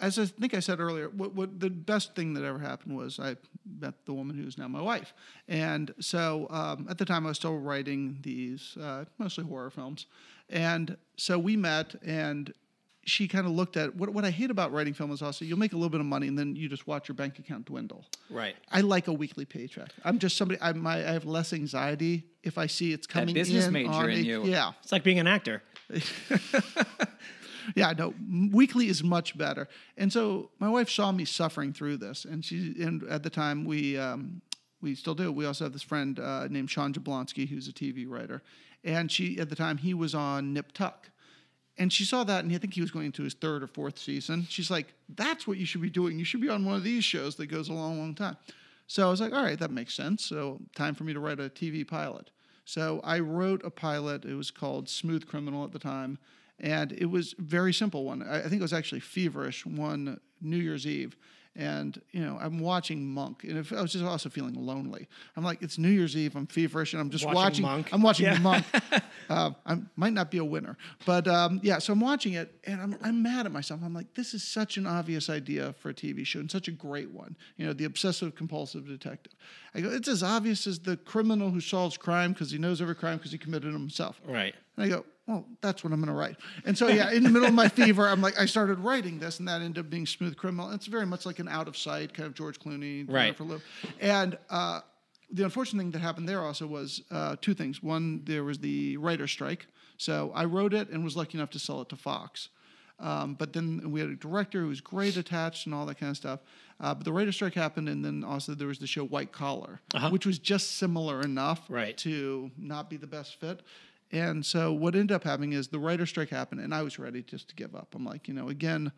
Speaker 3: as I think I said earlier, what, what the best thing that ever happened was I met the woman who is now my wife, and so um, at the time I was still writing these uh, mostly horror films, and so we met and. She kind of looked at what, what I hate about writing film is also you'll make a little bit of money and then you just watch your bank account dwindle.
Speaker 2: right.
Speaker 3: I like a weekly paycheck. I'm just somebody. I my I have less anxiety if I see it's coming.
Speaker 1: That business
Speaker 3: in
Speaker 1: major
Speaker 3: on
Speaker 1: in
Speaker 3: a-
Speaker 1: you.
Speaker 3: Yeah,
Speaker 2: It's like being an actor. [LAUGHS]
Speaker 3: yeah, no, weekly is much better. And so my wife saw me suffering through this, and she and at the time we um, we still do. We also have this friend uh, named Sean Jablonski who's a TV writer, and she at the time he was on Nip Tuck. And she saw that, and I think he was going into his third or fourth season. She's like, "That's what you should be doing. You should be on one of these shows that goes a long, long time." So I was like, "All right, that makes sense. So time for me to write a TV pilot." So I wrote a pilot. It was called Smooth Criminal at the time, and it was a very simple one. I I think it was actually feverish one New Year's Eve, And you know, I'm watching Monk, and if, I was just also feeling lonely. I'm like, it's New Year's Eve. I'm feverish, and I'm just
Speaker 2: Watching
Speaker 3: watching.
Speaker 2: Monk.
Speaker 3: I'm watching
Speaker 2: Yeah.
Speaker 3: Monk. [LAUGHS] uh, I might not be a winner, but um, yeah. So I'm watching it, and I'm I'm mad at myself. I'm like, this is such an obvious idea for a TV show, and such a great one. You know, the obsessive compulsive detective. I go, it's as obvious as the criminal who solves crime because he knows every crime because he committed them himself.
Speaker 2: Right.
Speaker 3: And I go, well, that's what I'm going to write. And so, yeah, in the middle of my fever, I'm like, I started writing this, and that ended up being Smooth Criminal. It's very much like an out of sight kind of George Clooney,
Speaker 2: Right.
Speaker 3: Jennifer. And uh, the unfortunate thing that happened there also was uh, two things. One, there was the writer's strike. So I wrote it and was lucky enough to sell it to Fox. Um, but then we had a director who was great attached and all that kind of stuff. Uh, but the writer's strike happened, and then also there was the show White Collar, which was just similar enough
Speaker 2: Right.
Speaker 3: to not be the best fit. And so what ended up happening is the writer's strike happened, and I was ready just to give up. I'm like, you know, again,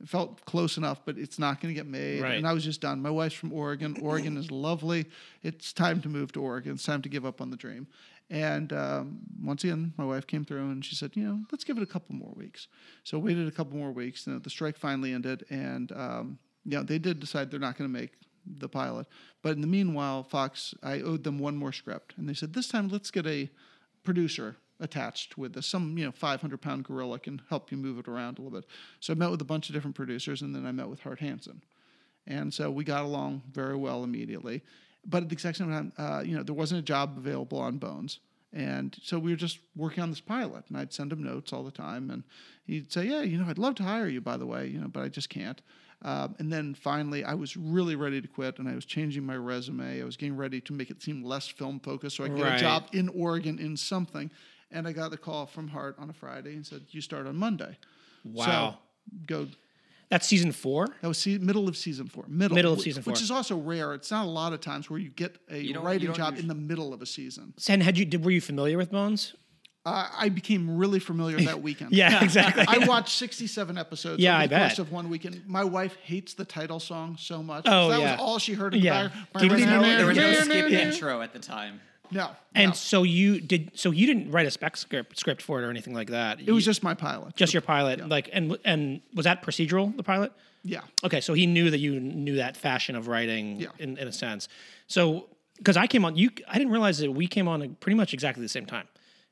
Speaker 3: it felt close enough, but it's not going to get made.
Speaker 2: Right.
Speaker 3: And I was just done. My wife's from Oregon. [CLEARS THROAT] Oregon is lovely. It's time to move to Oregon. It's time to give up on the dream. And um, once again, my wife came through and she said, you know, let's give it a couple more weeks. So I waited a couple more weeks. And the strike finally ended, and um, you know, they did decide they're not going to make the pilot. But in the meanwhile, Fox, I owed them one more script, and they said this time let's get a producer attached with this. Some you know 500 pound gorilla can help you move it around a little bit. So I met with a bunch of different producers, and then I met with Hart Hanson, and so we got along very well immediately. But at the exact same time, uh, you know, there wasn't a job available on Bones. And so we were just working on this pilot, and I'd send him notes all the time, and he'd say, "Yeah, you know, I'd love to hire you, by the way, you know, but I just can't." Um, and then finally, I was really ready to quit, and I was changing my resume. I was getting ready to make it seem less film focused, so I could get
Speaker 2: Right.
Speaker 3: a job in Oregon in something. And I got the call from Hart on a Friday and said, "You start on Monday."
Speaker 2: Wow.
Speaker 3: So go.
Speaker 2: That's season four.
Speaker 3: That was se- middle of season four. Middle,
Speaker 2: Middle of
Speaker 3: wh-
Speaker 2: season
Speaker 3: which is also rare. It's not a lot of times where you get a
Speaker 1: You
Speaker 3: writing job
Speaker 1: usu-
Speaker 3: in the middle of a season.
Speaker 2: And had you did were you familiar with Bones?
Speaker 3: Uh, I became really familiar that weekend. [LAUGHS]
Speaker 2: Yeah, [LAUGHS] exactly.
Speaker 3: I watched 67 episodes
Speaker 2: Yeah,
Speaker 3: over
Speaker 2: I
Speaker 3: course
Speaker 2: bet.
Speaker 3: of one weekend. My wife hates the title song so much.
Speaker 2: Oh,
Speaker 3: that
Speaker 2: yeah.
Speaker 3: was all she heard in the
Speaker 2: Yeah.
Speaker 3: back.
Speaker 2: There was no-
Speaker 1: There was no
Speaker 3: No,
Speaker 1: skip intro at the time.
Speaker 3: no,
Speaker 2: And
Speaker 3: no.
Speaker 2: so you did. So you didn't write a spec script script for it or anything like that.
Speaker 3: it was just my pilot.
Speaker 2: just your pilot. Like and and was that procedural? The pilot.
Speaker 3: yeah.
Speaker 2: Okay, so he knew that you knew that fashion of writing
Speaker 3: Yeah.
Speaker 2: in, in a sense. So because I came on, you I didn't realize that we came on pretty much exactly the same time.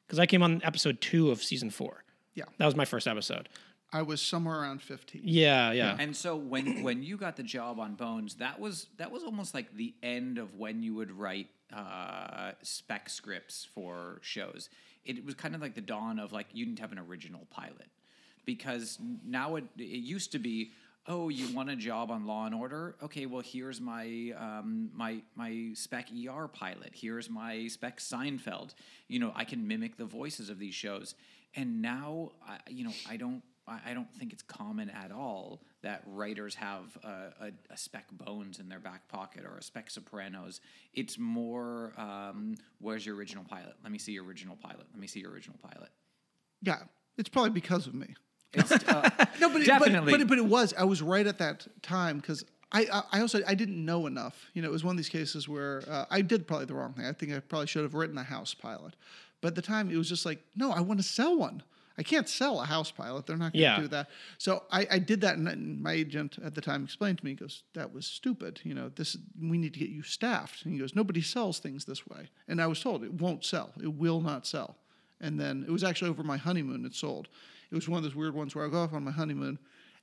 Speaker 2: Because I came on episode two of season four.
Speaker 3: Yeah.
Speaker 2: That was my first episode.
Speaker 3: I was somewhere around 15.
Speaker 2: Yeah, yeah.
Speaker 1: And so when when you got the job on Bones, that was that was almost like the end of when you would write uh, spec scripts for shows. It was kind of like the dawn of like you didn't have an original pilot because now it it used to be oh you want a job on Law and Order okay well here's my um, my my spec ER pilot here's my spec Seinfeld you know I can mimic the voices of these shows and now I, you know I don't I don't think it's common at all that writers have a, a, a spec Bones in their back pocket or a spec Sopranos. It's more, um, where's your original pilot? Let me see your original pilot. Let me see your original pilot.
Speaker 3: Yeah. It's probably because of me.
Speaker 1: It's, uh, [LAUGHS]
Speaker 3: No, but it-
Speaker 1: Definitely.
Speaker 3: But, but, but it was. I was right at that time because I, I I also I didn't know enough. You know, it was one of these cases where uh, I did probably the wrong thing. I think I probably should have written a house pilot. But at the time, it was just like, no, I want to sell one. I can't sell a house pilot. They're not going to
Speaker 2: Yeah.
Speaker 3: do that. So I, I did that, and my agent at the time explained to me, he goes, "That was stupid. You know, this we need to get you staffed." And he goes, "Nobody sells things this way." And I was told it won't sell. It will not sell. And then it was actually over my honeymoon it sold. It was one of those weird ones where I go off on my honeymoon,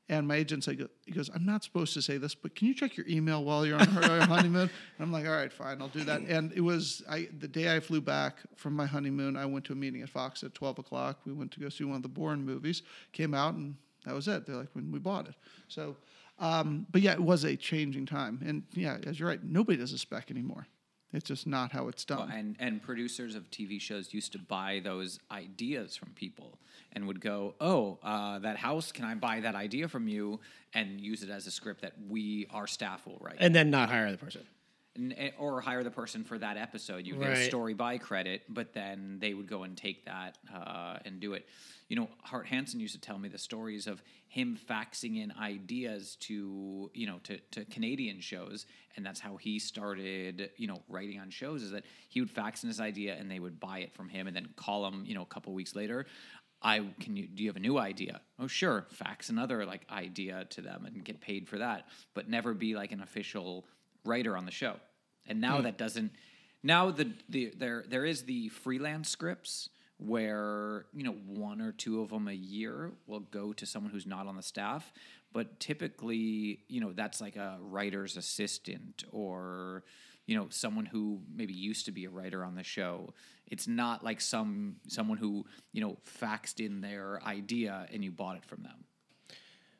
Speaker 3: and my agent said, he goes, I'm not supposed to say this, but can you check your email while you're on your [LAUGHS] honeymoon? And I'm like, all right, fine, I'll do that. And it was I the day I flew back from my honeymoon, I went to a meeting at Fox at 12 o'clock. We went to go see one of the Bourne movies, came out, and that was it. They're like, when we bought it. So, um, but yeah, it was a changing time. And yeah, as you're right, nobody does a spec anymore. It's just not how it's done.
Speaker 1: and and producers of TV shows used to buy those ideas from people and would go, "Oh, uh, that house, can I buy that idea from you?" and use it as a script that we, our staff, will write.
Speaker 2: and then not hire the person.
Speaker 1: Eh, or hire the person for that episode. You get a story by credit, but then they would go and take that uh, and do it. You know, Hart Hanson used to tell me the stories of him faxing in ideas to you know to, to Canadian shows, and that's how he started you know writing on shows. Is that he would fax in his idea and they would buy it from him and then call him you know a couple weeks later. I can you do you have a new idea? Oh sure, fax another like idea to them and get paid for that, but never be like an official writer on the show. And now hmm. that doesn't now the, the there there is the freelance scripts where you know one or two of them a year will go to someone who's not on the staff but typically you know that's like a writer's assistant or you know someone who maybe used to be a writer on the show it's not like some someone who you know faxed in their idea and you bought it from them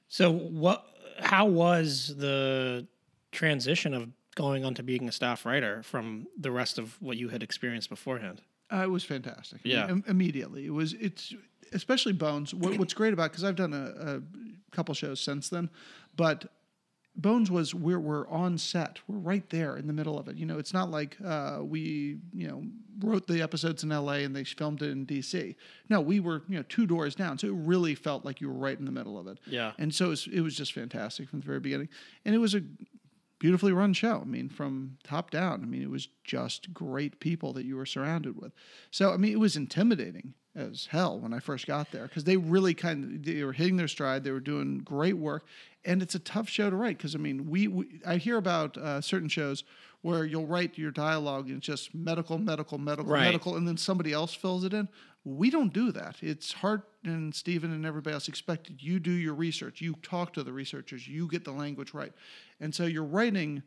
Speaker 2: So what? How was the transition of going on to being a staff writer from the rest of what you had experienced beforehand?
Speaker 3: Uh, it was fantastic. I mean,
Speaker 2: Yeah.
Speaker 3: im- immediately. It was. It's especially Bones. What, what's great about because I've done a, a couple shows since then, but Bones was we're we're on set. We're right there in the middle of it. You know, it's not like uh, we you know wrote the episodes in L.A. and they filmed it in D.C. No, we were you know two doors down. So it really felt like you were right in the middle of it.
Speaker 2: Yeah.
Speaker 3: And so it was, it was just fantastic from the very beginning, and it was a beautifully run show. I mean, from top down. I mean, it was just great people that you were surrounded with. So, I mean, it was intimidating as hell when I first got there because they really kind of they were hitting their stride. They were doing great work, and it's a tough show to write because I mean, we, we I hear about uh, certain shows where you'll write your dialogue and it's just medical, medical, medical,
Speaker 2: Right.
Speaker 3: medical, and then somebody else fills it in. We don't do that. It's Hart and Stephen and everybody else expected. You do your research. You talk to the researchers. You get the language right, and so you're writing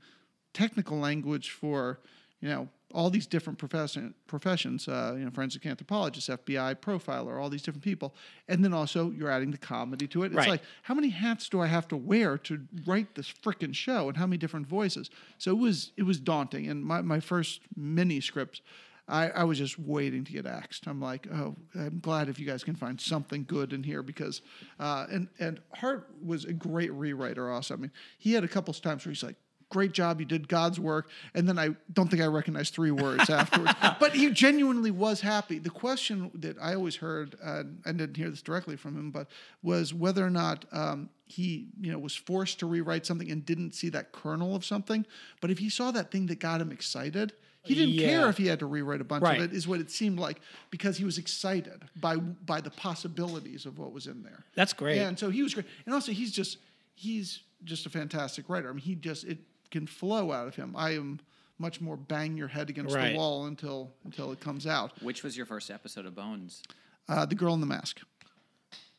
Speaker 3: technical language for you know all these different profession, professions uh, you know forensic anthropologist fbi profiler all these different people and then also you're adding the comedy to it it's
Speaker 2: Right.
Speaker 3: like how many hats do i have to wear to write this freaking show and how many different voices so it was it was daunting and my, my first mini scripts I, I was just waiting to get axed. I'm like, oh, I'm glad if you guys can find something good in here because, uh, and and Hart was a great rewriter. Also, I mean, he had a couple of times where he's like, great job, you did God's work, and then I don't think I recognized three words afterwards. [LAUGHS] but he genuinely was happy. The question that I always heard, uh, I didn't hear this directly from him, but was whether or not um, he, you know, was forced to rewrite something and didn't see that kernel of something. But if he saw that thing that got him excited. He didn't care if he had to rewrite a bunch
Speaker 2: Right.
Speaker 3: of it. Is what it seemed like because he was excited by by the possibilities of what was in there.
Speaker 2: That's great.
Speaker 3: And so he was great. And also he's just he's just a fantastic writer. I mean, he just it can flow out of him. I am much more bang your head against
Speaker 2: Right.
Speaker 3: the wall until until it comes out.
Speaker 1: which was your first episode of bones
Speaker 3: Uh, the girl in the mask.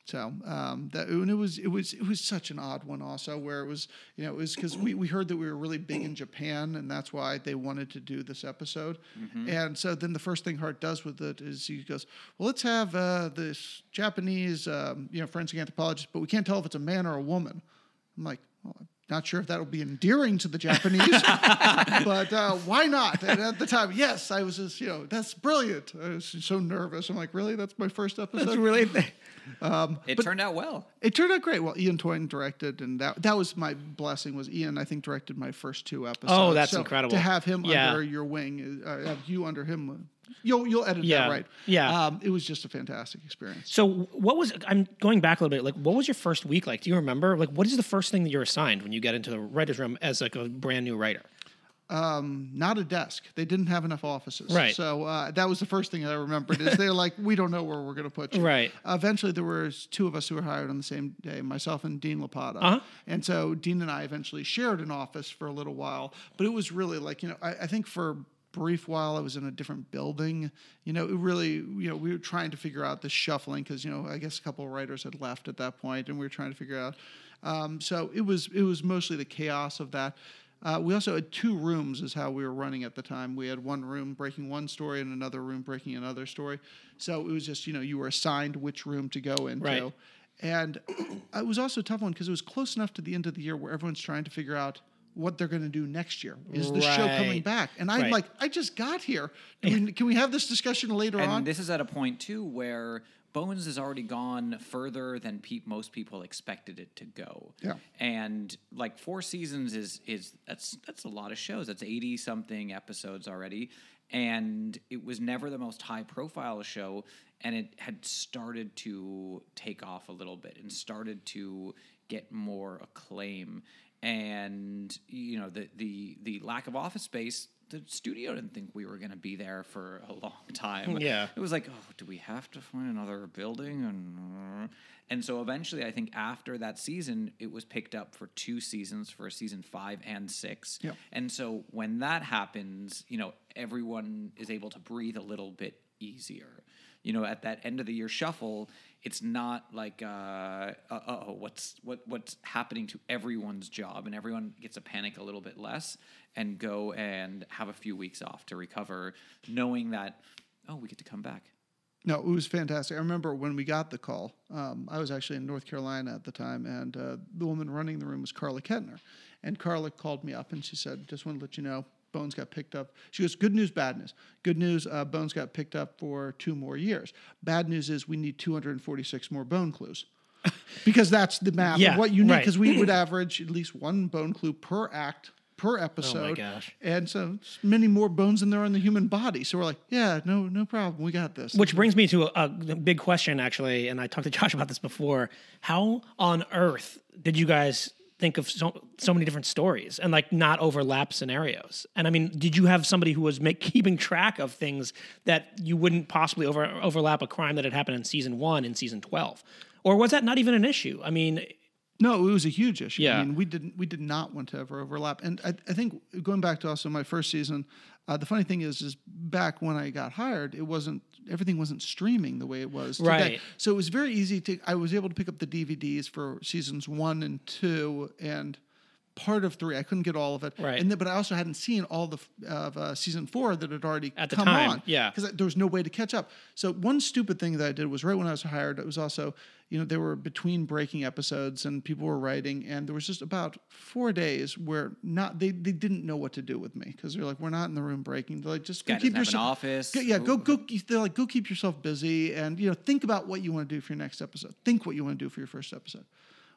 Speaker 3: So um, that and it was it was it was such an odd one also where it was you know it was because we, we heard that we were really big in Japan and that's why they wanted to do this episode. And so then the first thing Hart does with it is he goes well let's have uh, this Japanese um, you know forensic anthropologist but we can't tell if it's a man or a woman. I'm like well, not sure if that'll be endearing to the Japanese [LAUGHS] but uh, why not and at the time yes I was just you know that's brilliant I was so nervous I'm like really that's my first episode
Speaker 2: That's really [LAUGHS]
Speaker 1: it turned out well
Speaker 3: it turned out great. Well, Ian Toynton directed, and that that was my blessing. Was Ian? I think directed my first two episodes.
Speaker 2: Oh, that's
Speaker 3: So
Speaker 2: incredible.
Speaker 3: To have him
Speaker 2: Yeah.
Speaker 3: under your wing, uh, have you under him. You'll you'll edit
Speaker 2: Yeah.
Speaker 3: that right.
Speaker 2: Yeah.
Speaker 3: Um, it was just a fantastic experience.
Speaker 2: So what was I'm going back a little bit. Like, what was your first week like? Do you remember? Like, what is the first thing that you're assigned when you get into the writers' room as like a brand new writer?
Speaker 3: Um, Not a desk. They didn't have enough offices.
Speaker 2: Right.
Speaker 3: So uh, that was the first thing I remembered. Is they're like, we don't know where we're going to put you.
Speaker 2: Right.
Speaker 3: Uh, eventually, there was two of us who were hired on the same day, myself and Dean Lopata.
Speaker 2: Uh-huh.
Speaker 3: And so Dean and I eventually shared an office for a little while. But it was really like, you know, I, I think for brief while I was in a different building. You know, it really, you know, we were trying to figure out the shuffling because, you know, I guess a couple of writers had left at that point, and we were trying to figure out. Um, so it was it was mostly the chaos of that. Uh, we also had two rooms, is how we were running at the time. We had one room breaking one story and another room breaking another story. So it was just, you know, you were assigned which room to go into.
Speaker 2: Right.
Speaker 3: And [CLEARS THROAT] it was also a tough one because it was close enough to the end of the year where everyone's trying to figure out what they're going to do next year. Is the show coming back? And I'm
Speaker 2: Right.
Speaker 3: like, I just got here. Can we, can we have this discussion later
Speaker 1: and
Speaker 3: on?
Speaker 1: this is at a point too where Bones has already gone further than pe- most people expected it to go.
Speaker 3: Yeah.
Speaker 1: And like four seasons is is that's that's a lot of shows. That's eighty something episodes already, and it was never the most high profile show, and it had started to take off a little bit and started to get more acclaim. And you know the the the lack of office space the studio didn't think we were going to be there for a long [LAUGHS] time.
Speaker 2: Yeah.
Speaker 1: It was like, oh, do we have to find another building? And and so eventually, I think after that season, it was picked up for two seasons, for season five and six.
Speaker 3: Yep.
Speaker 1: And so when that happens, you know, everyone is able to breathe a little bit easier. You know, at that end of the year shuffle, it's not like, uh, uh oh, what's what what's happening to everyone's job, and everyone gets to panic a little bit less and go and have a few weeks off to recover, knowing that, oh, we get to come back.
Speaker 3: No, it was fantastic. I remember when we got the call. Um, I was actually in North Carolina at the time, and uh, the woman running the room was Carla Kettner. And Carla called me up and she said, "Just want to let you know, Bones got picked up." She goes, "Good news, bad news. Good news, uh, Bones got picked up for two more years. Bad news is we need 246 more bone clues." [LAUGHS] because that's the math
Speaker 2: Yeah,
Speaker 3: of what you need.
Speaker 2: right.
Speaker 3: Because we would average at least one bone clue per act per episode.
Speaker 2: Oh my gosh.
Speaker 3: And so it's many more bones than there are in the human body. So we're like, yeah, no, no problem. We got this.
Speaker 2: Which brings me to a, a big question, actually, and I talked to [LAUGHS] Josh about this before. How on earth did you guys think of so, so many different stories and like not overlap scenarios? And I mean, did you have somebody who was make, keeping track of things that you wouldn't possibly over, overlap a crime that had happened in season one in season 12? Or was that not even an issue? I mean,
Speaker 3: No, it was a huge issue.
Speaker 2: Yeah.
Speaker 3: I mean, we didn't we did not want to ever overlap. And I, I think going back to also my first season, uh, the funny thing is, is back when I got hired, it wasn't everything wasn't streaming the way it was today.
Speaker 2: Right.
Speaker 3: So it was very easy to. I was able to pick up the DVDs for seasons one and two and part of three. I couldn't get all of it.
Speaker 2: Right.
Speaker 3: And then, but I also hadn't seen all the of uh, season four that had already
Speaker 2: At
Speaker 3: come on.
Speaker 2: yeah.
Speaker 3: Because there was no way to catch up. So one stupid thing that I did was right when I was hired, it was also, you know, there were between breaking episodes and people were writing, and there was just about four days where not they, they didn't know what to do with me because they're like, we're not in the room breaking. They're like, just go keep
Speaker 1: doesn't have an
Speaker 3: yourself
Speaker 1: office.
Speaker 3: Go, yeah, go go. They're like, go keep yourself busy, and you know, think about what you want to do for your next episode. Think what you want to do for your first episode.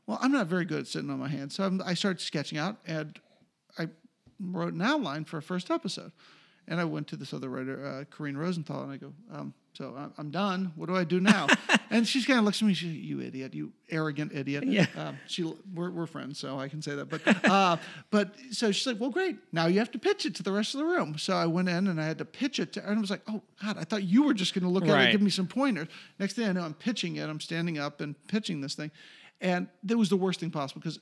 Speaker 3: Well, I'm not very good at sitting on my hands, so I'm, I started sketching out, and I wrote an outline for a first episode. And I went to this other writer, uh, Karine Rosenthal, and I go, um, "So I'm done. What do I do now?" [LAUGHS] and she kind of looks at me. She, "You idiot! You arrogant idiot!"
Speaker 2: Yeah.
Speaker 3: Um, she, we're, we're friends, so I can say that. But, [LAUGHS] uh, but so she's like, "Well, great. Now you have to pitch it to the rest of the room." So I went in and I had to pitch it, to, and I was like, "Oh God, I thought you were just going to look at it and give me some pointers." Next thing I know, I'm pitching it. I'm standing up and pitching this thing, and that was the worst thing possible because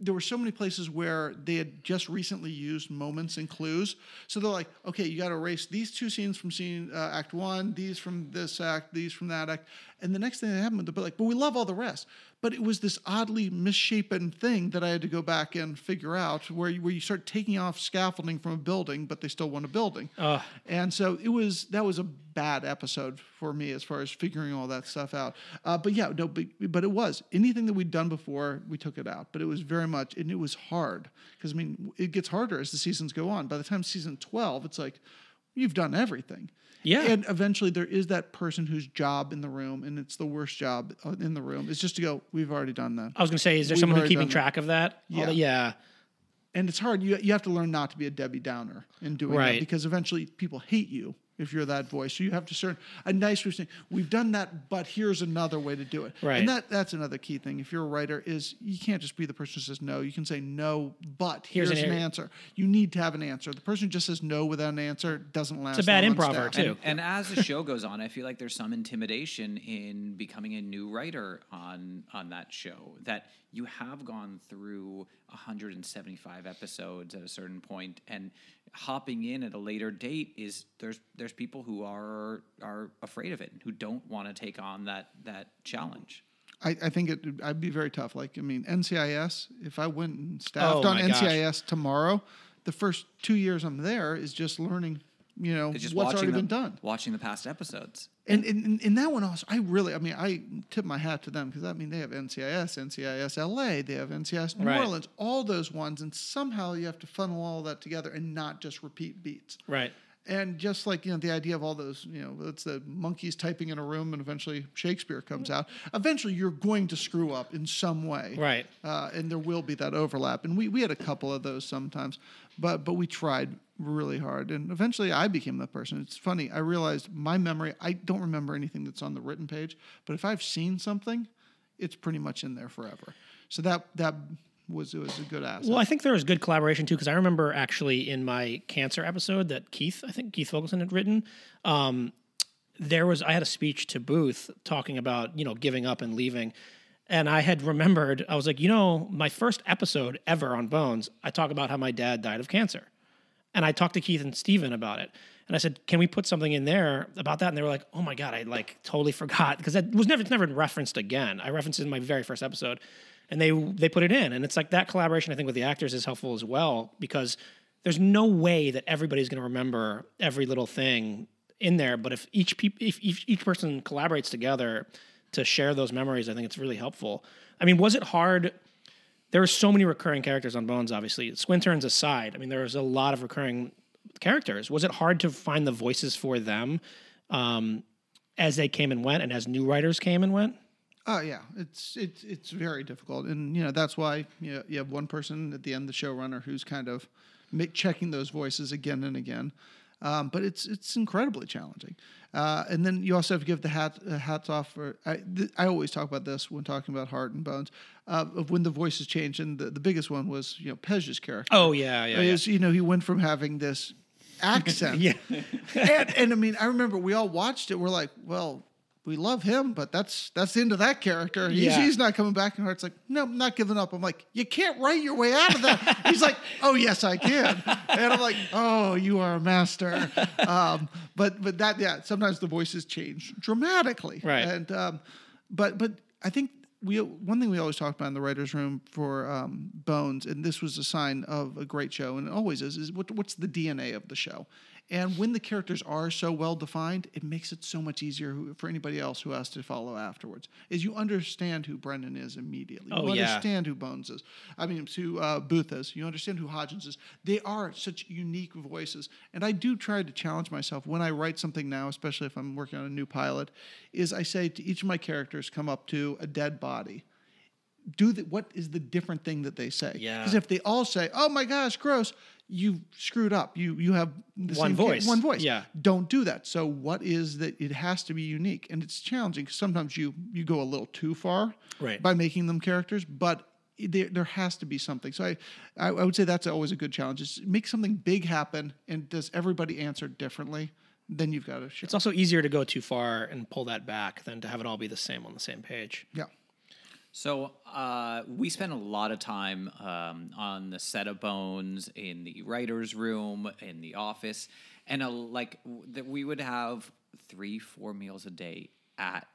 Speaker 3: there were so many places where they had just recently used moments and clues. So they're like, okay, you got to erase these two scenes from scene uh, act one, these from this act, these from that act, and the next thing that happened, they're like, but we love all the rest. But it was this oddly misshapen thing that I had to go back and figure out, where you, where you start taking off scaffolding from a building, but they still want a building.
Speaker 2: Ugh.
Speaker 3: And so it was that was a bad episode for me as far as figuring all that stuff out. Uh, but yeah, no, but, but it was anything that we'd done before, we took it out. But it was very much, and it was hard because I mean, it gets harder as the seasons go on. By the time season twelve, it's like you've done everything.
Speaker 2: Yeah.
Speaker 3: And eventually there is that person whose job in the room, and it's the worst job uh, in the room, is just to go, we've already done that.
Speaker 2: I was going to say, is there
Speaker 3: We've
Speaker 2: someone
Speaker 3: already
Speaker 2: keeping
Speaker 3: done that.
Speaker 2: track of that?
Speaker 3: Yeah.
Speaker 2: the- yeah.
Speaker 3: and it's hard. You you have to learn not to be a Debbie Downer in doing
Speaker 2: Right.
Speaker 3: that because eventually people hate you if you're that voice. So you have to certain a nice way of saying, "We've done that, but here's another way to do it."
Speaker 2: Right.
Speaker 3: And that that's another key thing. If you're a writer, is you can't just be the person who says no. You can say no, but
Speaker 2: Here's
Speaker 3: here's,
Speaker 2: an
Speaker 3: an, answer. You need to have an answer. The person who just says no without an answer doesn't last.
Speaker 2: It's a bad
Speaker 3: long
Speaker 2: improver, too.
Speaker 1: And, and as the show goes on, I feel like there's some intimidation in becoming a new writer on on that show. That you have gone through 175 episodes at a certain point, and hopping in at a later date is there's there's people who are are afraid of it, who don't want to take on that that challenge.
Speaker 3: I, I think it, I'd be very tough. Like, I mean, NCIS, if I went and staffed
Speaker 2: Oh,
Speaker 3: on
Speaker 2: my gosh.
Speaker 3: NCIS tomorrow, the first two years I'm there is just learning, you know,
Speaker 1: just
Speaker 3: what's already
Speaker 1: the,
Speaker 3: been done.
Speaker 1: watching the past episodes.
Speaker 3: And in, in that one also, I really, I mean, I tip my hat to them because I mean, they have NCIS, NCIS LA, they have NCIS New
Speaker 2: Right.
Speaker 3: Orleans, all those ones. And somehow you have to funnel all that together and not just repeat beats.
Speaker 2: Right.
Speaker 3: And just like you know, the idea of all those, you know, it's the monkeys typing in a room, and eventually Shakespeare comes out. Eventually, you're going to screw up in some way,
Speaker 2: Right.
Speaker 3: Uh, and there will be that overlap. And we, we had a couple of those sometimes, but but we tried really hard. And eventually, I became that person. It's funny. I realized my memory. I don't remember anything that's on the written page, but if I've seen something, it's pretty much in there forever. So that that was it was a good asset.
Speaker 2: Well, I think there was good collaboration too, because I remember actually in my cancer episode that Keith, I think Keith Foglesong had written, um, there was I had a speech to Booth talking about you know giving up and leaving, and I had remembered I was like, you know, my first episode ever on Bones, I talk about how my dad died of cancer, and I talked to Keith and Steven about it. And I said, "Can we put something in there about that?" And they were like, "Oh my god, I like totally forgot because that was never it's never referenced again. I referenced it in my very first episode, and they they put it in, and it's like that collaboration. I think with the actors is helpful as well because there's no way that everybody's going to remember every little thing in there. But if each peop- if each, each person collaborates together to share those memories, I think it's really helpful. I mean, was it hard? There were so many recurring characters on Bones, obviously. Squinterns aside, I mean, there was a lot of recurring characters. Was it hard to find the voices for them um, as they came and went, and as new writers came and went?
Speaker 3: Oh yeah, it's it's it's very difficult, and you know that's why you know, you have one person at the end, the showrunner, who's kind of checking those voices again and again. Um, but it's it's incredibly challenging, uh, and then you also have to give the hat uh, hats off for. I, th- I always talk about this when talking about Hart and Bones, uh, of when the voices change, and the, the biggest one was you know Pej's character.
Speaker 2: Oh yeah, yeah, yeah.
Speaker 3: is you know he went from having this [LAUGHS] accent,
Speaker 2: Yeah. [LAUGHS]
Speaker 3: and, and I mean I remember we all watched it. We're like, well, we love him, but that's that's the end of that character. He's,
Speaker 2: Yeah.
Speaker 3: he's not coming back. And Hart's like, no, I'm not giving up. I'm like, you can't write your way out of that. [LAUGHS] he's like, oh yes, I can. And I'm like, oh, you are a master. Um, but but that yeah, sometimes the voices change dramatically.
Speaker 2: Right.
Speaker 3: And um, but but I think we one thing we always talk about in the writers' room for um, Bones, and this was a sign of a great show, and it always is, is what, what's the DNA of the show. And when the characters are so well defined, it makes it so much easier who- for anybody else who has to follow afterwards. Is you understand who Brennan is immediately.
Speaker 2: Oh,
Speaker 3: you
Speaker 2: yeah.
Speaker 3: understand who Bones is. I mean, who uh, Booth is. You understand who Hodgins is. They are such unique voices, and I do try to challenge myself when I write something now, especially if I'm working on a new pilot. Is I say to each of my characters, come up to a dead body do the, what is the different thing that they say?
Speaker 2: Yeah.
Speaker 3: Because if they all say, "Oh my gosh, gross," you screwed up. You you have the
Speaker 2: One
Speaker 3: ca-
Speaker 2: voice.
Speaker 3: one voice.
Speaker 2: Yeah.
Speaker 3: Don't do that. So what is that? It has to be unique, and it's challenging because sometimes you you go a little too far
Speaker 2: Right.
Speaker 3: by making them characters, but. There, there has to be something. So I, I, I would say that's always a good challenge. Is make something big happen, and does everybody answer differently? Then you've got to show.
Speaker 2: It's also easier to go too far and pull that back than to have it all be the same on the same page.
Speaker 3: yeah.
Speaker 1: So uh, we spent a lot of time um, on the set of Bones in the writers' room, in the office, and uh, like that we would have three, four meals a day at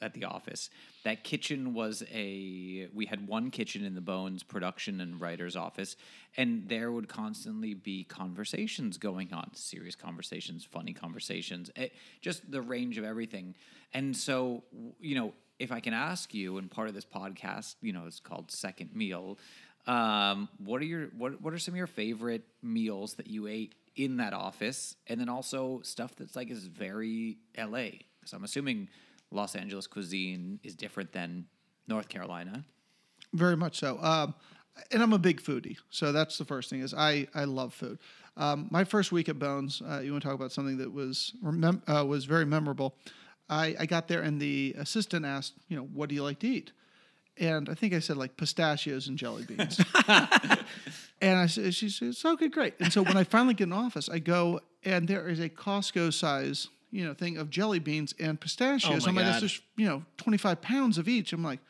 Speaker 1: at the office. That kitchen was a we had one kitchen in the Bones production and writers' office, and there would constantly be conversations going on, serious conversations, funny conversations, eh, just the range of everything. And so, you know, if I can ask you, and part of this podcast, you know, it's called Second Meal. Um, what are your what What are some of your favorite meals that you ate in that office, and then also stuff that's like is very LA? Because I'm assuming Los Angeles cuisine is different than North Carolina.
Speaker 3: Very much so. Um, and I'm a big foodie, so that's the first thing. Is I I love food. Um, my first week at Bones, uh, you want to talk about something that was remem- uh, was very memorable. I, I got there and the assistant asked, you know, what do you like to eat? And I think I said like pistachios and jelly beans. [LAUGHS] and I said, she said, okay, great. And so when I finally get in office, I go and there is a Costco size, you know, thing of jelly beans and pistachios.
Speaker 2: Oh
Speaker 3: I'm like,
Speaker 2: God.
Speaker 3: that's just, you know, 25 pounds of each. I'm like,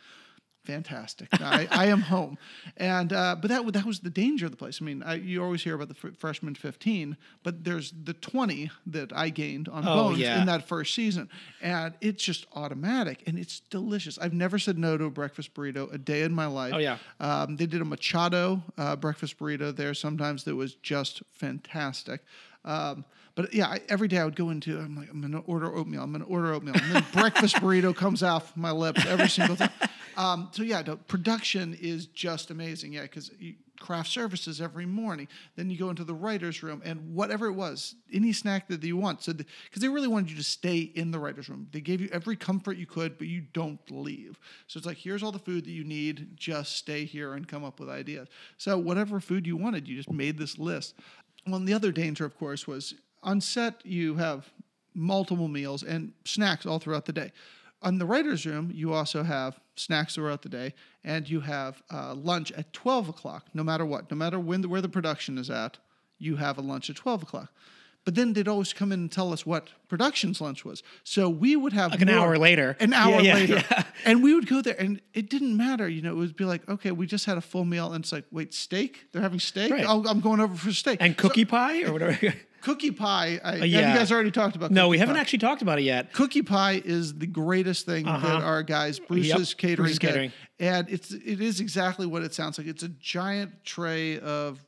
Speaker 3: fantastic. I, I am [LAUGHS] home. And, uh, but that, that was the danger of the place. I mean, I, you always hear about the fr- freshman 15, but there's the 20 that I gained on
Speaker 2: Oh,
Speaker 3: Bones
Speaker 2: yeah.
Speaker 3: in that first season. And it's just automatic and it's delicious. I've never said no to a breakfast burrito a day in my life.
Speaker 2: Oh, yeah.
Speaker 3: Um, they did a machaca uh, breakfast burrito there sometimes that was just fantastic. Um, but yeah, I, every day I would go into, I'm like, I'm going to order oatmeal. I'm going to order oatmeal. And then breakfast burrito comes off my lips every single time. Um, so yeah, the production is just amazing. Yeah, because you craft services every morning. Then you go into the writer's room and whatever it was, any snack that you want. So because they really wanted you to stay in the writer's room. They gave you every comfort you could, but you don't leave. So it's like, here's all the food that you need. Just stay here and come up with ideas. So whatever food you wanted, you just made this list. Well, the other danger, of course, was on set you have multiple meals and snacks all throughout the day. On the writers' room, you also have snacks throughout the day, and you have uh, lunch at twelve o'clock. No matter what, no matter when the, where the production is at, you have a lunch at twelve o'clock. But then they'd always come in and tell us what production's lunch was. So we would have
Speaker 2: Like an
Speaker 3: more-
Speaker 2: hour later.
Speaker 3: An hour
Speaker 2: Yeah, yeah,
Speaker 3: later.
Speaker 2: yeah. [LAUGHS]
Speaker 3: And we would go there and it didn't matter. You know, it would be like, okay, we just had a full meal. And it's like, wait, steak? They're having steak?
Speaker 2: Right.
Speaker 3: Oh, I'm going over for steak.
Speaker 2: And
Speaker 3: So-
Speaker 2: cookie pie or whatever. [LAUGHS]
Speaker 3: cookie pie. I,
Speaker 2: yeah.
Speaker 3: Have you guys already talked about
Speaker 2: no,
Speaker 3: cookie
Speaker 2: we haven't
Speaker 3: pie?
Speaker 2: actually talked about it yet.
Speaker 3: Cookie pie is the greatest thing that our guys Bruce's
Speaker 2: Uh-huh. Yep,
Speaker 3: catering,
Speaker 2: Bruce's. Catering.
Speaker 3: and it's it is exactly what it sounds like. It's a giant tray of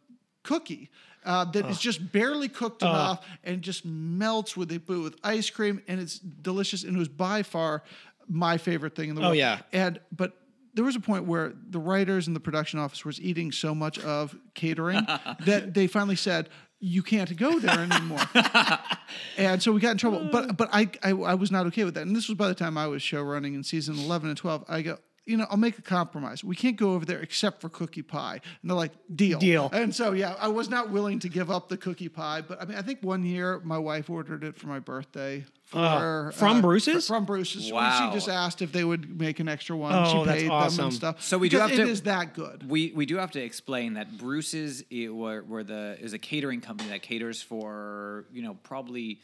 Speaker 3: cookie. Uh, that is just barely cooked enough and just melts with it with ice cream and it's delicious and it was by far my favorite thing in the
Speaker 2: Oh,
Speaker 3: world.
Speaker 2: yeah.
Speaker 3: And but there was a point where the writers and the production office was eating so much of catering [LAUGHS] that they finally said, "You can't go there anymore." [LAUGHS] and so we got in trouble. But mm. but I, I I was not okay with that. And this was by the time I was show running in season eleven and twelve. I go. You know, I'll make a compromise. We can't go over there except for cookie pie. And they're like, deal.
Speaker 2: Deal.
Speaker 3: And so, yeah, I was not willing to give up the cookie pie. But I mean, I think one year my wife ordered it for my birthday. For, uh,
Speaker 2: from Bruce's?
Speaker 3: From Bruce's.
Speaker 1: Wow.
Speaker 3: She just asked if they would make an extra one.
Speaker 2: Oh,
Speaker 3: she
Speaker 2: that's
Speaker 3: paid them
Speaker 2: awesome.
Speaker 3: and stuff.
Speaker 1: So we do have
Speaker 3: It
Speaker 1: to-
Speaker 3: is that good.
Speaker 1: We we do have to explain that Bruce's it were, were the is a catering company that caters for you know probably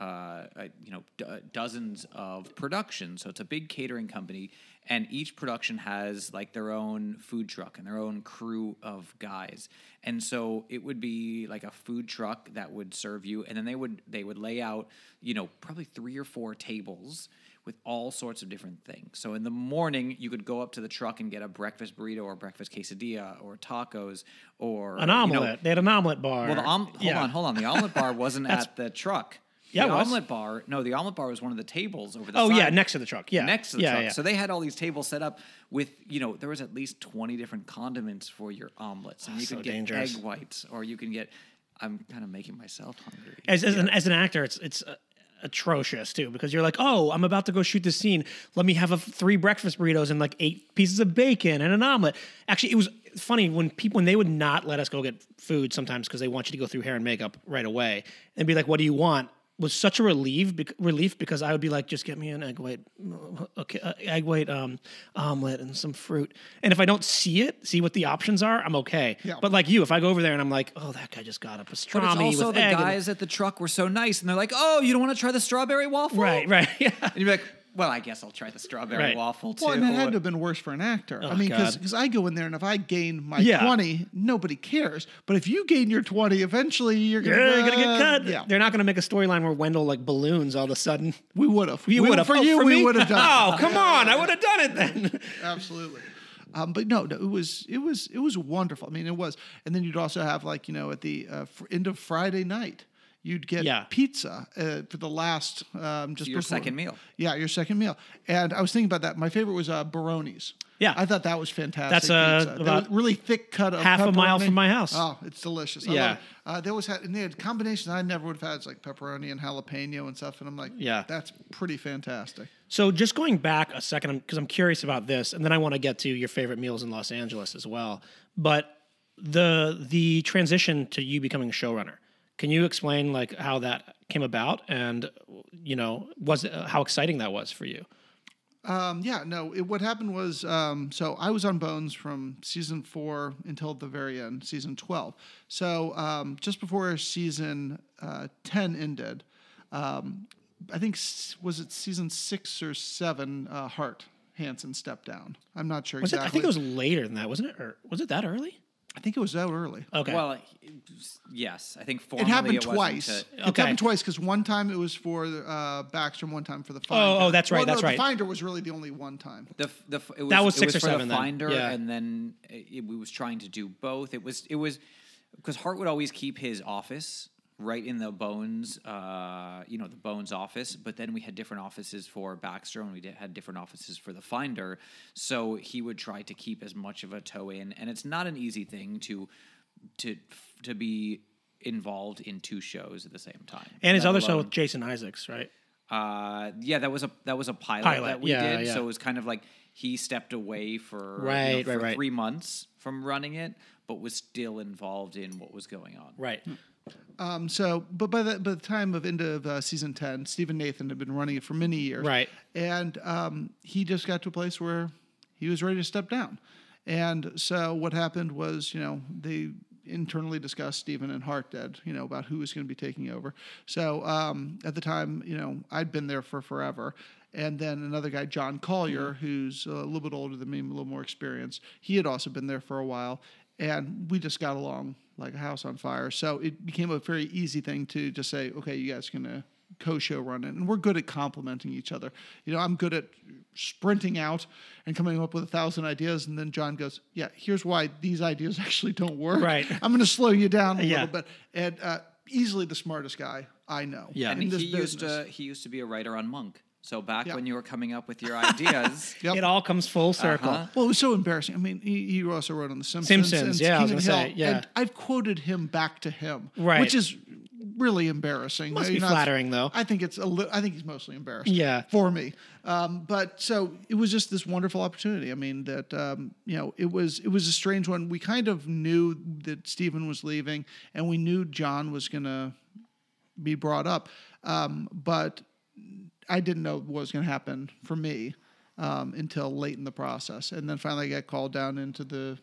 Speaker 1: uh, uh, you know d- uh, dozens of productions. So it's a big catering company, and each production has like their own food truck and their own crew of guys. And so it would be like a food truck that would serve you, and then they would they would lay out you know probably three or four tables with all sorts of different things. So in the morning, you could go up to the truck and get a breakfast burrito or breakfast quesadilla or tacos or
Speaker 2: An
Speaker 1: you know-
Speaker 2: omelet. they had an omelet bar.
Speaker 1: well, the om- hold
Speaker 2: Yeah.
Speaker 1: on, hold on. The omelet bar wasn't [LAUGHS] at the truck.
Speaker 2: Yeah,
Speaker 1: the
Speaker 2: it was.
Speaker 1: omelet bar. No, the omelet bar was one of the tables over the.
Speaker 2: Oh
Speaker 1: side,
Speaker 2: yeah, next to the truck. Yeah,
Speaker 1: next to the
Speaker 2: yeah,
Speaker 1: truck.
Speaker 2: Yeah.
Speaker 1: So they had all these tables set up with, you know, there was at least twenty different condiments for your omelets, and you
Speaker 2: So
Speaker 1: could get
Speaker 2: dangerous.
Speaker 1: egg whites, or you can get. I'm kind of making myself hungry.
Speaker 2: as, as, an, as an actor, it's it's uh, atrocious too because you're like, oh, I'm about to go shoot this scene. Let me have a, three breakfast burritos and like eight pieces of bacon and an omelet. Actually, it was funny when people when they would not let us go get food sometimes because they want you to go through hair and makeup right away and be like, what do you want? Was such a relief bec- relief because I would be like, just get me an egg white, okay, uh, egg white um, omelet and some fruit. And if I don't see it, see what the options are, I'm okay.
Speaker 3: Yeah.
Speaker 2: But like you, if I go over there and I'm like, oh, that guy just got a strawberry.
Speaker 1: But it's also
Speaker 2: with
Speaker 1: the
Speaker 2: egg and-
Speaker 1: guys at the truck were so nice, and they're like, "Oh, you don't want to try the strawberry waffle?"
Speaker 2: Right, right. [LAUGHS] Yeah.
Speaker 1: And you'd be like, "Well, I guess I'll try the strawberry
Speaker 2: Right.
Speaker 1: waffle too."
Speaker 3: Well, and it had to have been worse for an actor. I mean,
Speaker 2: God.
Speaker 3: because I go in there and if I gain my
Speaker 2: Yeah.
Speaker 3: 20, nobody cares. But if you gain your 20, eventually you're going
Speaker 2: You're gonna get cut.
Speaker 3: Yeah,
Speaker 2: They're not gonna make a storyline where Wendell like balloons all of a sudden.
Speaker 3: we would have.
Speaker 2: You would have
Speaker 3: For you, we would have done it.
Speaker 2: Oh, come on! I would have done it then. [LAUGHS]
Speaker 3: absolutely. Um, but no, no, it was it was it was wonderful. I mean, it was. And then you'd also have like you know at the uh, fr- end of Friday night, you'd get
Speaker 2: Yeah.
Speaker 3: pizza uh, for the last um, just
Speaker 1: Your
Speaker 3: before-
Speaker 1: second meal.
Speaker 3: Yeah, your second meal. And I was thinking about that. My favorite was uh, Baroni's.
Speaker 2: Yeah.
Speaker 3: I thought that was fantastic.
Speaker 2: That's, a
Speaker 3: pizza. That
Speaker 2: about
Speaker 3: really thick cut of
Speaker 2: half a mile from my house.
Speaker 3: Oh, it's delicious. I
Speaker 2: Yeah.
Speaker 3: love it. Uh, they always had and they had combinations I never would have had, it's like pepperoni and jalapeno and stuff. And I'm like,
Speaker 2: Yeah.
Speaker 3: that's pretty fantastic.
Speaker 2: So just going back a second, because I'm curious about this, and then I want to get to your favorite meals in Los Angeles as well. But the the transition to you becoming a showrunner, can you explain like how that came about, and you know, was uh, how exciting that was for you?
Speaker 3: Um, yeah, no. It, what happened was, um, so I was on Bones from season four until the very end, season twelve. So um, just before season uh, ten ended, um, I think was it season six or seven? Uh, Hart Hanson stepped down. I'm not sure
Speaker 2: Was it?
Speaker 3: exactly.
Speaker 2: I think it was later than that, wasn't it? Or was it that early?
Speaker 3: I think it was out early.
Speaker 2: Okay.
Speaker 1: Well, yes, I think
Speaker 3: It
Speaker 1: formally
Speaker 3: happened
Speaker 1: wasn't
Speaker 3: twice.
Speaker 1: to-
Speaker 3: It happened twice because one time it was for uh, Backstrom, one time for the Finder.
Speaker 2: oh, that's right,
Speaker 3: Well, no,
Speaker 2: that's
Speaker 3: the
Speaker 2: right.
Speaker 3: Finder was really the only one time.
Speaker 1: The, the, it was,
Speaker 2: That was
Speaker 1: it
Speaker 2: six or
Speaker 1: for
Speaker 2: seven
Speaker 1: the
Speaker 2: then.
Speaker 1: finder,
Speaker 2: Yeah.
Speaker 1: and then it, it- we was trying to do both. It was it was because Hart would always keep his office right in the Bones, uh, you know, the Bones office. But then we had different offices for Backstrom, and we did, had different offices for the finder. So he would try to keep as much of a toe in, and it's not an easy thing to to to be involved in two shows at the same time.
Speaker 2: and his
Speaker 1: let
Speaker 2: other show with Jason Isaacs, right?
Speaker 1: uh, yeah, that was a that was a pilot,
Speaker 2: Pilot,
Speaker 1: that we
Speaker 2: yeah,
Speaker 1: did.
Speaker 2: yeah.
Speaker 1: So it was kind of like he stepped away for you know,
Speaker 2: Right, right,
Speaker 1: for
Speaker 2: right.
Speaker 1: three months from running it, but was still involved in what was going on.
Speaker 2: Right.
Speaker 3: Um, so, but by the by the time of end of uh, season ten, Stephen Nathan had been running it for many years,
Speaker 2: Right.
Speaker 3: And um, he just got to a place where he was ready to step down. And so, what happened was, you know, they internally discussed Stephen and Hart did, you know, about who was going to be taking over. So, um, at the time, you know, I'd been there for forever. And then another guy, John Collier, who's a little bit older than me, a little more experienced, he had also been there for a while. And we just got along like a house on fire. So it became a very easy thing to just say, okay, you guys can uh, co-show run it, and we're good at complementing each other. You know, I'm good at sprinting out and coming up with a thousand ideas, and then John goes, "Yeah, here's why these ideas [LAUGHS] actually don't work.
Speaker 2: Right.
Speaker 3: I'm going to slow you down a
Speaker 2: Yeah.
Speaker 3: little bit." And uh, easily the smartest guy I know.
Speaker 2: Yeah.
Speaker 3: in
Speaker 1: And
Speaker 3: this
Speaker 1: he used
Speaker 3: business.
Speaker 1: to he used to be a writer on Monk. So back
Speaker 3: Yeah.
Speaker 1: when you were coming up with your [LAUGHS] ideas,
Speaker 3: Yep.
Speaker 2: It all comes full circle.
Speaker 1: Uh-huh.
Speaker 3: Well, it was so embarrassing. I mean, he, he also wrote on The Simpsons.
Speaker 2: Simpsons,
Speaker 3: and
Speaker 2: yeah, I was
Speaker 3: King of
Speaker 2: gonna
Speaker 3: Hill,
Speaker 2: say, yeah.
Speaker 3: And I've quoted him back to him,
Speaker 2: Right.
Speaker 3: Which is really embarrassing.
Speaker 2: Must
Speaker 3: You
Speaker 2: be
Speaker 3: know,
Speaker 2: flattering, though.
Speaker 3: I think it's a li- I think he's mostly embarrassed.
Speaker 2: Yeah.
Speaker 3: For me, um, but so it was just this wonderful opportunity. I mean, that um, you know, it was it was a strange one. We kind of knew that Stephen was leaving, and we knew John was going to be brought up, um, but I didn't know what was going to happen for me um, until late in the process. And then finally, I got called down into the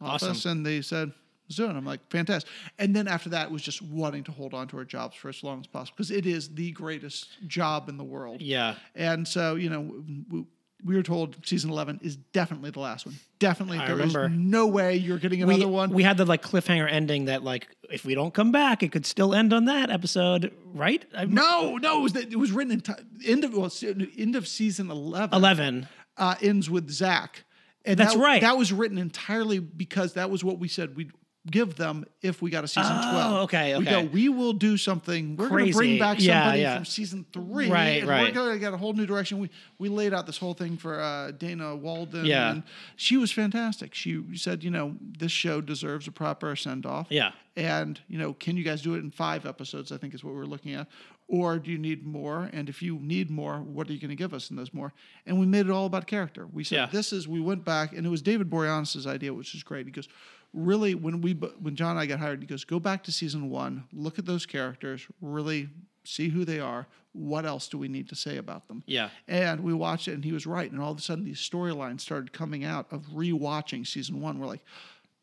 Speaker 3: office,
Speaker 2: Awesome.
Speaker 3: and they said, "Let's do it." I'm like, "Fantastic!" And then after that, it was just wanting to hold on to our jobs for as long as possible because it is the greatest job in the world.
Speaker 2: Yeah.
Speaker 3: And so, you know, we, we were told season 11 is definitely the last one. Definitely,
Speaker 2: I
Speaker 3: there is
Speaker 2: remember.
Speaker 3: no way you're getting another
Speaker 2: We,
Speaker 3: one.
Speaker 2: we had the like cliffhanger ending that like if we don't come back, it could still end on that episode, right? I-
Speaker 3: no, no, it was it was written in ti end of well, end of season 11.
Speaker 2: Eleven.
Speaker 3: uh, ends with Zach. And
Speaker 2: That's
Speaker 3: that,
Speaker 2: right.
Speaker 3: That was written entirely because that was what we said we'd give them if we got a season
Speaker 2: Oh,
Speaker 3: 12.
Speaker 2: okay,
Speaker 3: We go, we will do something. We're going to bring back
Speaker 2: Yeah,
Speaker 3: somebody
Speaker 2: yeah.
Speaker 3: from season three.
Speaker 2: Right,
Speaker 3: and
Speaker 2: right.
Speaker 3: We're going to get a whole new direction. We, we laid out this whole thing for uh, Dana Walden.
Speaker 2: Yeah.
Speaker 3: And she was fantastic. She said, you know, this show deserves a proper send off.
Speaker 2: Yeah.
Speaker 3: And, you know, can you guys do it in five episodes? I think is what we're looking at. Or do you need more? And if you need more, what are you going to give us in those more? And we made it all about character. We said,
Speaker 2: Yeah.
Speaker 3: this is, we went back, and it was David Boreanaz's idea, which is great. He goes, really, when we, when John and I got hired, he goes, go back to season one, look at those characters, really see who they are. What else do we need to say about them?
Speaker 2: Yeah.
Speaker 3: And we watched it, and he was right. And all of a sudden, these storylines started coming out of rewatching season one. We're like,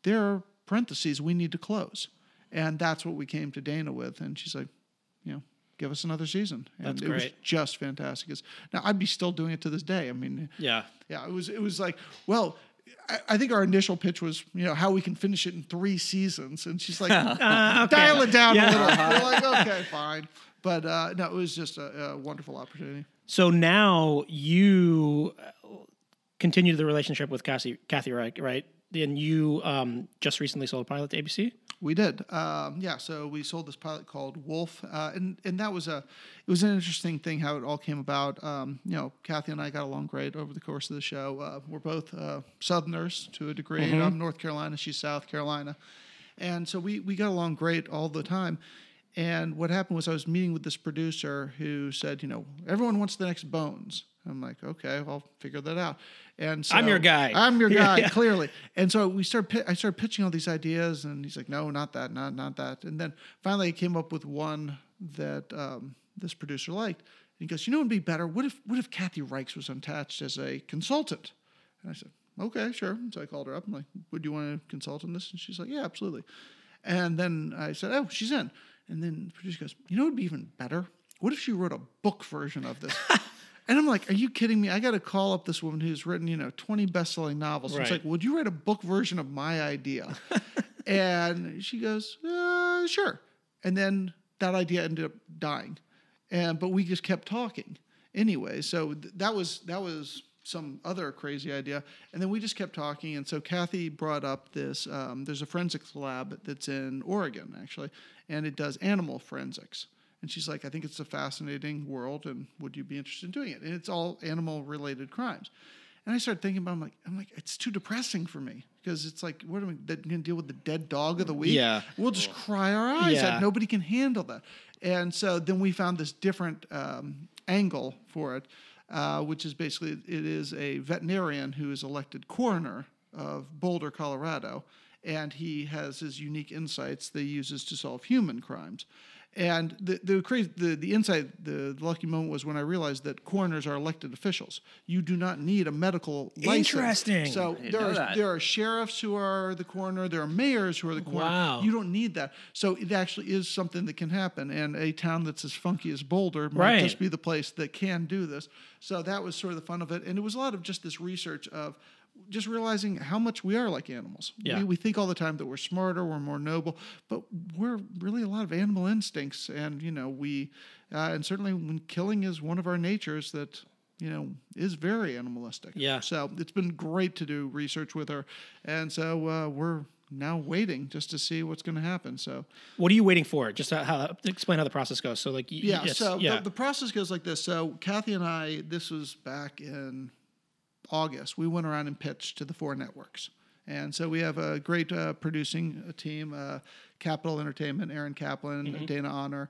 Speaker 3: there are parentheses we need to close. And that's what we came to Dana with. And she's like, you know, give us another season. And
Speaker 2: That's
Speaker 3: it was just fantastic. It's, now, I'd be still doing it to this day. I mean,
Speaker 2: Yeah.
Speaker 3: yeah, it was, it was like, well, I, think our initial pitch was, you know, how we can finish it in three seasons. And she's like, [LAUGHS]
Speaker 2: Uh, okay.
Speaker 3: dial it down
Speaker 2: Yeah.
Speaker 3: a little. We're like, okay, fine. But uh, no, it was just a, a wonderful opportunity.
Speaker 2: So now you uh, continue the relationship with Kathy, Kathy Reichs, right? And you um, just recently sold a pilot to ABC.
Speaker 3: We did, um, yeah. So we sold this pilot called Wolf, uh, and and that was a, it was an interesting thing how it all came about. Um, you know, Kathy and I got along great over the course of the show. Uh, we're both uh, Southerners to a degree. I'm North Carolina, she's South Carolina, and so we we got along great all the time. And what happened was I was meeting with this producer who said, you know, everyone wants the next Bones. I'm like, okay, I'll figure that out. And so
Speaker 2: I'm your guy.
Speaker 3: I'm your [LAUGHS] guy,
Speaker 2: yeah.
Speaker 3: clearly. And so we started. pi- I started pitching all these ideas, and he's like, "No, not that, not not that." And then finally, he came up with one that um, this producer liked. And he goes, "You know, it'd be better. What if what if Kathy Reichs was attached as a consultant?" And I said, "Okay, sure." So I called her up. I'm like, "Would you want to consult on this?" And she's like, "Yeah, absolutely." And then I said, "Oh, she's in." And then the producer goes, "You know, it'd be even better. What if she wrote a book version of this?" [LAUGHS] And I'm like, are you kidding me? I got to call up this woman who's written, you know, 20 best-selling novels. And It's like, would you write a book version of my idea? [LAUGHS] and she goes, uh, sure. And then that idea ended up dying, and but we just kept talking anyway. So th- that was that was some other crazy idea, and then we just kept talking. And so Kathy brought up this. Um, there's a forensics lab that's in Oregon actually, and it does animal forensics. And she's like, I think it's a fascinating world, and would you be interested in doing it? And it's all animal related crimes. And I started thinking about, I'm like, I'm like, it's too depressing for me because it's like, what am I going to deal with the dead dog of the week?
Speaker 2: Yeah.
Speaker 3: we'll just cry our eyes
Speaker 2: Yeah.
Speaker 3: out. Nobody can handle that. And so then we found this different um, angle for it, uh, which is basically it is a veterinarian who is elected coroner of Boulder, Colorado, and he has his unique insights that he uses to solve human crimes. And the the crazy the, the insight the, the lucky moment was when I realized that coroners are elected officials. You do not need a medical license.
Speaker 2: Interesting.
Speaker 3: So there are
Speaker 1: that.
Speaker 3: there are sheriffs who are the coroner. There are mayors who are the coroner.
Speaker 2: Wow.
Speaker 3: You don't need that. So it actually is something that can happen. And a town that's as funky as Boulder might
Speaker 2: Right.
Speaker 3: just be the place that can do this. So that was sort of the fun of it. And it was a lot of just this research of just realizing how much we are like animals.
Speaker 2: Yeah.
Speaker 3: We, we think all the time that we're smarter, we're more noble, but we're really a lot of animal instincts. And, you know, we, uh, and certainly when killing is one of our natures that, you know, is very animalistic.
Speaker 2: Yeah.
Speaker 3: So it's been great to do research with her. And so uh, we're now waiting just to see what's going to happen. So,
Speaker 2: What are you waiting for? Just how, how explain how the process goes. So like
Speaker 3: yeah. so
Speaker 2: yeah.
Speaker 3: The, the process goes like this. So Kathy and I, this was back in August. We went around and pitched to the four networks, and so we have a great uh, producing uh, team, uh, Kapital Entertainment, Aaron Kaplan,
Speaker 2: Mm-hmm.
Speaker 3: Dana Honor,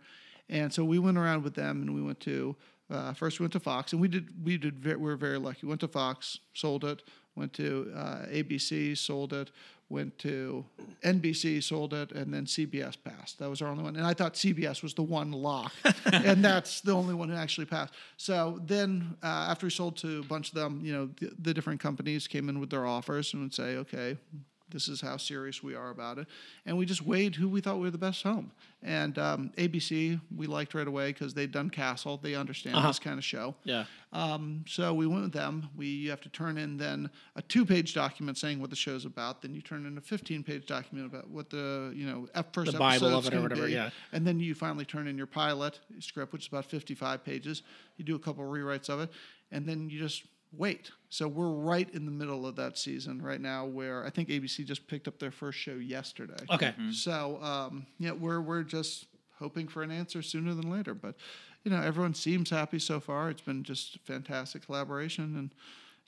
Speaker 3: and so we went around with them, and we went to. Uh, first, we went to Fox, and we did. We did. We were very lucky. Went to Fox, sold it. Went to uh, ABC, sold it. Went to NBC, sold it, and then CBS passed. That was our only one. And I thought CBS was the one lock, [LAUGHS] and that's the only one who actually passed. So then, uh, after we sold to a bunch of them, you know, the, the different companies came in with their offers and would say, okay, this is how serious we are about it. And we just weighed who we thought were the best home. And um, ABC, we liked right away because they'd done Castle. They understand this kind of show.
Speaker 2: yeah.
Speaker 3: Um, so we went with them. We you have to turn in then a two-page document saying what the show's about. Then you turn in a 15-page document about what the you know first
Speaker 2: The Bible of it or whatever,
Speaker 3: be.
Speaker 2: yeah.
Speaker 3: And then you finally turn in your pilot script, which is about 55 pages. You do a couple rewrites of it, and then you just wait. So we're right in the middle of that season right now, where I think ABC just picked up their first show yesterday.
Speaker 2: Okay.
Speaker 3: So um, yeah, we're we're just hoping for an answer sooner than later. But you know, everyone seems happy so far. It's been just fantastic collaboration, and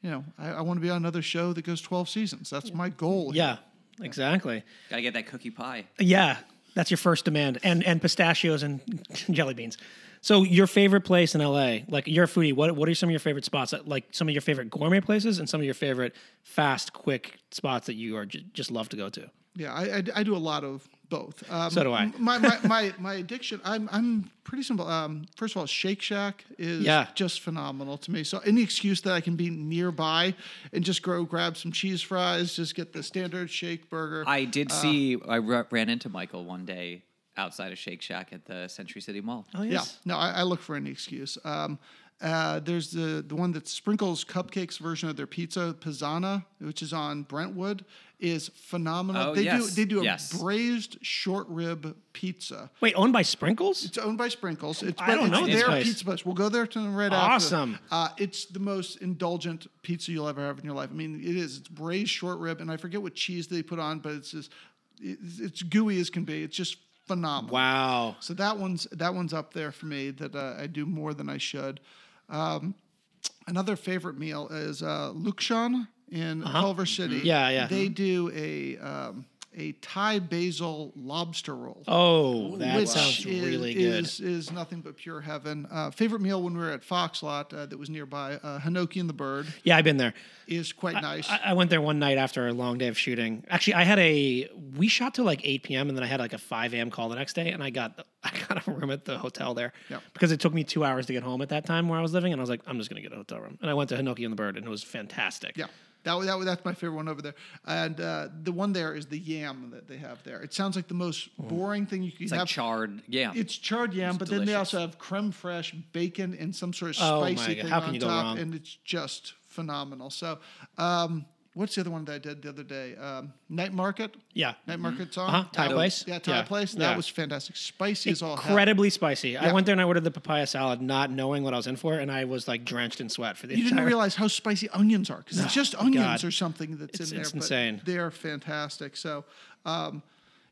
Speaker 3: you know, I, I want to be on another show that goes twelve seasons. That's my goal. here.
Speaker 2: Yeah. Exactly.
Speaker 1: Gotta get that cookie pie.
Speaker 2: Yeah, that's your first demand, and and pistachios and [LAUGHS] jelly beans. So your favorite place in LA, like you're a foodie. What what are some of your favorite spots? Like some of your favorite gourmet places, and some of your favorite fast, quick spots that you are j- just love to go to.
Speaker 3: Yeah, I, I, I do a lot of both. Um,
Speaker 2: So do I.
Speaker 3: My, my, my, my addiction, I'm, I'm pretty simple. Um, first of all, Shake Shack is
Speaker 2: Yeah.
Speaker 3: just phenomenal to me. So any excuse that I can be nearby and just go grab some cheese fries, just get the standard shake burger.
Speaker 1: I did see. I ran into Michael one day outside of Shake Shack at the Century City Mall.
Speaker 2: Oh
Speaker 3: Yeah, no, I, I look for any excuse. Um, uh, there's the the one that sprinkles cupcakes version of their pizza, Pizzana, which is on Brentwood, is phenomenal.
Speaker 1: Oh,
Speaker 3: they
Speaker 1: yes,
Speaker 3: do they do a
Speaker 1: yes.
Speaker 3: braised short rib pizza.
Speaker 2: Wait, owned by Sprinkles?
Speaker 3: It's owned by Sprinkles. It's,
Speaker 2: I don't
Speaker 3: it's
Speaker 2: know this
Speaker 3: their
Speaker 2: place.
Speaker 3: pizza place. We'll go there to right
Speaker 2: Awesome.
Speaker 3: after. Uh, it's the most indulgent pizza you'll ever have in your life. I mean, it is. It's braised short rib, and I forget what cheese they put on, but it's just it's, it's gooey as can be. It's just phenomenal.
Speaker 2: Wow.
Speaker 3: So that one's that one's up there for me. That uh, I do more than I should. Um, another favorite meal is uh, Lukshon in Culver City.
Speaker 2: Uh-huh. Yeah, yeah.
Speaker 3: They do a um, a Thai basil lobster roll
Speaker 2: Oh, that
Speaker 3: which
Speaker 2: sounds
Speaker 3: is,
Speaker 2: really good.
Speaker 3: is, is nothing but pure heaven. Uh, favorite meal when we were at Fox Lot uh, that was nearby, uh, Hinoki and the Bird,
Speaker 2: yeah, I've been there.
Speaker 3: is quite nice.
Speaker 2: I, I went there one night after a long day of shooting. Actually, I had a we shot till like eight p.m. and then I had like a five a.m. call the next day, and I got [LAUGHS] I got a room at the hotel there
Speaker 3: Yep.
Speaker 2: because it took me two hours to get home at that time where I was living, and I was like, I'm just gonna get a hotel room, and I went to Hinoki and the Bird, and it was fantastic.
Speaker 3: yeah. That, that, that's my favorite one over there. And uh, the one there is the yam that they have there. It sounds like the most boring thing you could
Speaker 1: It's
Speaker 3: have.
Speaker 1: like charred. Yeah.
Speaker 3: It's charred yam,
Speaker 1: It's
Speaker 3: but then they also have creme fraiche, bacon, and some sort of
Speaker 2: Oh
Speaker 3: spicy
Speaker 2: God,
Speaker 3: thing
Speaker 2: how can
Speaker 3: on top,
Speaker 2: wrong?
Speaker 3: and it's just phenomenal. So, um, what's the other one that I did the other day? Um, Night Market.
Speaker 2: Yeah.
Speaker 3: Night Market song.
Speaker 2: Uh-huh, Thai
Speaker 3: That-
Speaker 2: place?
Speaker 3: Yeah, Thai
Speaker 2: Yeah,
Speaker 3: place. That
Speaker 2: yeah.
Speaker 3: was fantastic. Spicy as all.
Speaker 2: Incredibly spicy. I went there and I ordered the papaya salad, not knowing what I was in for, and I was like drenched in sweat for the
Speaker 3: You
Speaker 2: entire.
Speaker 3: didn't realize how spicy onions are because it's [SIGHS] just onions
Speaker 2: God.
Speaker 3: or something that's
Speaker 2: It's-
Speaker 3: in there.
Speaker 2: it's
Speaker 3: but
Speaker 2: insane.
Speaker 3: They're fantastic. So, um,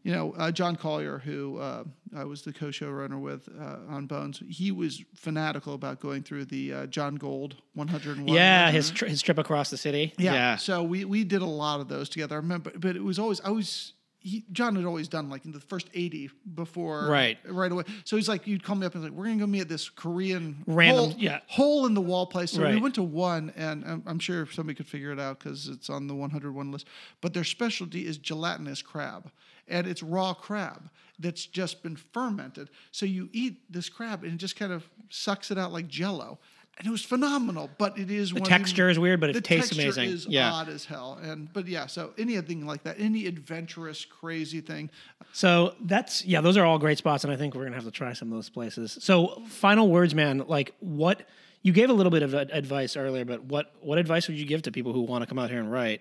Speaker 3: you know, uh, John Collier, who uh, I was the co-showrunner with uh, on Bones, he was fanatical about going through the uh, John Gold 101.
Speaker 2: Yeah, his tri- his trip across the city.
Speaker 3: Yeah.
Speaker 2: yeah.
Speaker 3: So we we did a lot of those together. I remember, but it was always I always he, John had always done like in the first 80 before
Speaker 2: Right.
Speaker 3: right away. So he's like, you'd call me up and like, we're gonna go meet at this Korean
Speaker 2: Random-
Speaker 3: hole,
Speaker 2: yeah.
Speaker 3: hole in the wall place. So we went to one, and I'm, I'm sure somebody could figure it out because it's on the 101 list. But their specialty is gelatinous crab, and it's raw crab that's just been fermented. So you eat this crab and it just kind of sucks it out like Jello. And it was phenomenal, but it is the
Speaker 2: texture is weird, but it
Speaker 3: the
Speaker 2: tastes
Speaker 3: texture
Speaker 2: amazing.
Speaker 3: Is
Speaker 2: Yeah.
Speaker 3: odd as hell, and but yeah. So anything like that, any adventurous, crazy thing,
Speaker 2: So that's yeah, those are all great spots, and I think we're gonna have to try some of those places. So final words, man. Like what you gave a little bit of advice earlier, but what what advice would you give to people who want to come out here and write?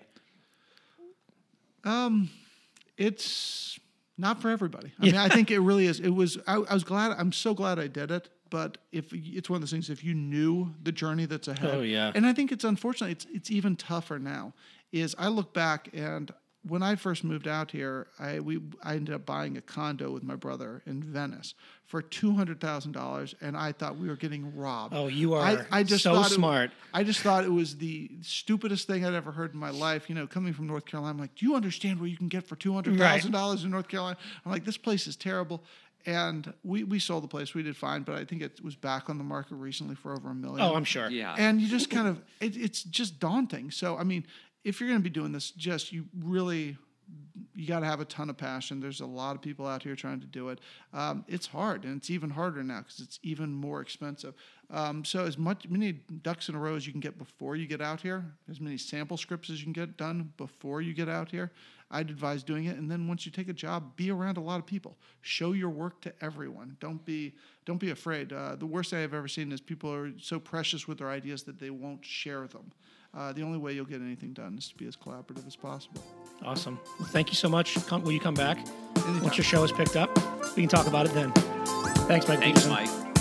Speaker 3: Um, it's not for everybody. I mean, I think it really is. [LAUGHS] It was. I, I was glad. I'm so glad I did it. But if it's one of those things, if you knew the journey that's ahead,
Speaker 2: Oh, yeah.
Speaker 3: and I think it's unfortunate. It's it's even tougher now. Is I look back and when I first moved out here, I we I ended up buying a condo with my brother in Venice for two hundred thousand dollars, and I thought we were getting robbed.
Speaker 2: Oh, you are
Speaker 3: I just
Speaker 2: so
Speaker 3: thought it-
Speaker 2: smart.
Speaker 3: I just thought it was the stupidest thing I'd ever heard in my life. You know, coming from North Carolina, I'm like, do you understand what you can get for two hundred thousand dollars in North Carolina? I'm like, this place is terrible. And we, we sold the place. We did fine, but I think it was back on the market recently for over a million.
Speaker 2: Oh, I'm sure.
Speaker 1: Yeah.
Speaker 3: And you just kind of, it, it's just daunting. So, I mean, if you're going to be doing this, just you really, you got to have a ton of passion. There's a lot of people out here trying to do it. Um, it's hard, and it's even harder now because it's even more expensive. Um, so, as much many ducks in a row as you can get before you get out here, as many sample scripts as you can get done before you get out here, I'd advise doing it. And then once you take a job, be around a lot of people. Show your work to everyone. Don't be don't be afraid. Uh, the worst thing I've ever seen is people are so precious with their ideas that they won't share them. Uh, the only way you'll get anything done is to be as collaborative as possible.
Speaker 2: Awesome. Well, thank you so much. Come, will you come back
Speaker 3: Anytime.
Speaker 2: once your show is picked up? We can talk about it then. Thanks, Mike.
Speaker 1: Thanks,
Speaker 2: Peterson.
Speaker 1: Mike.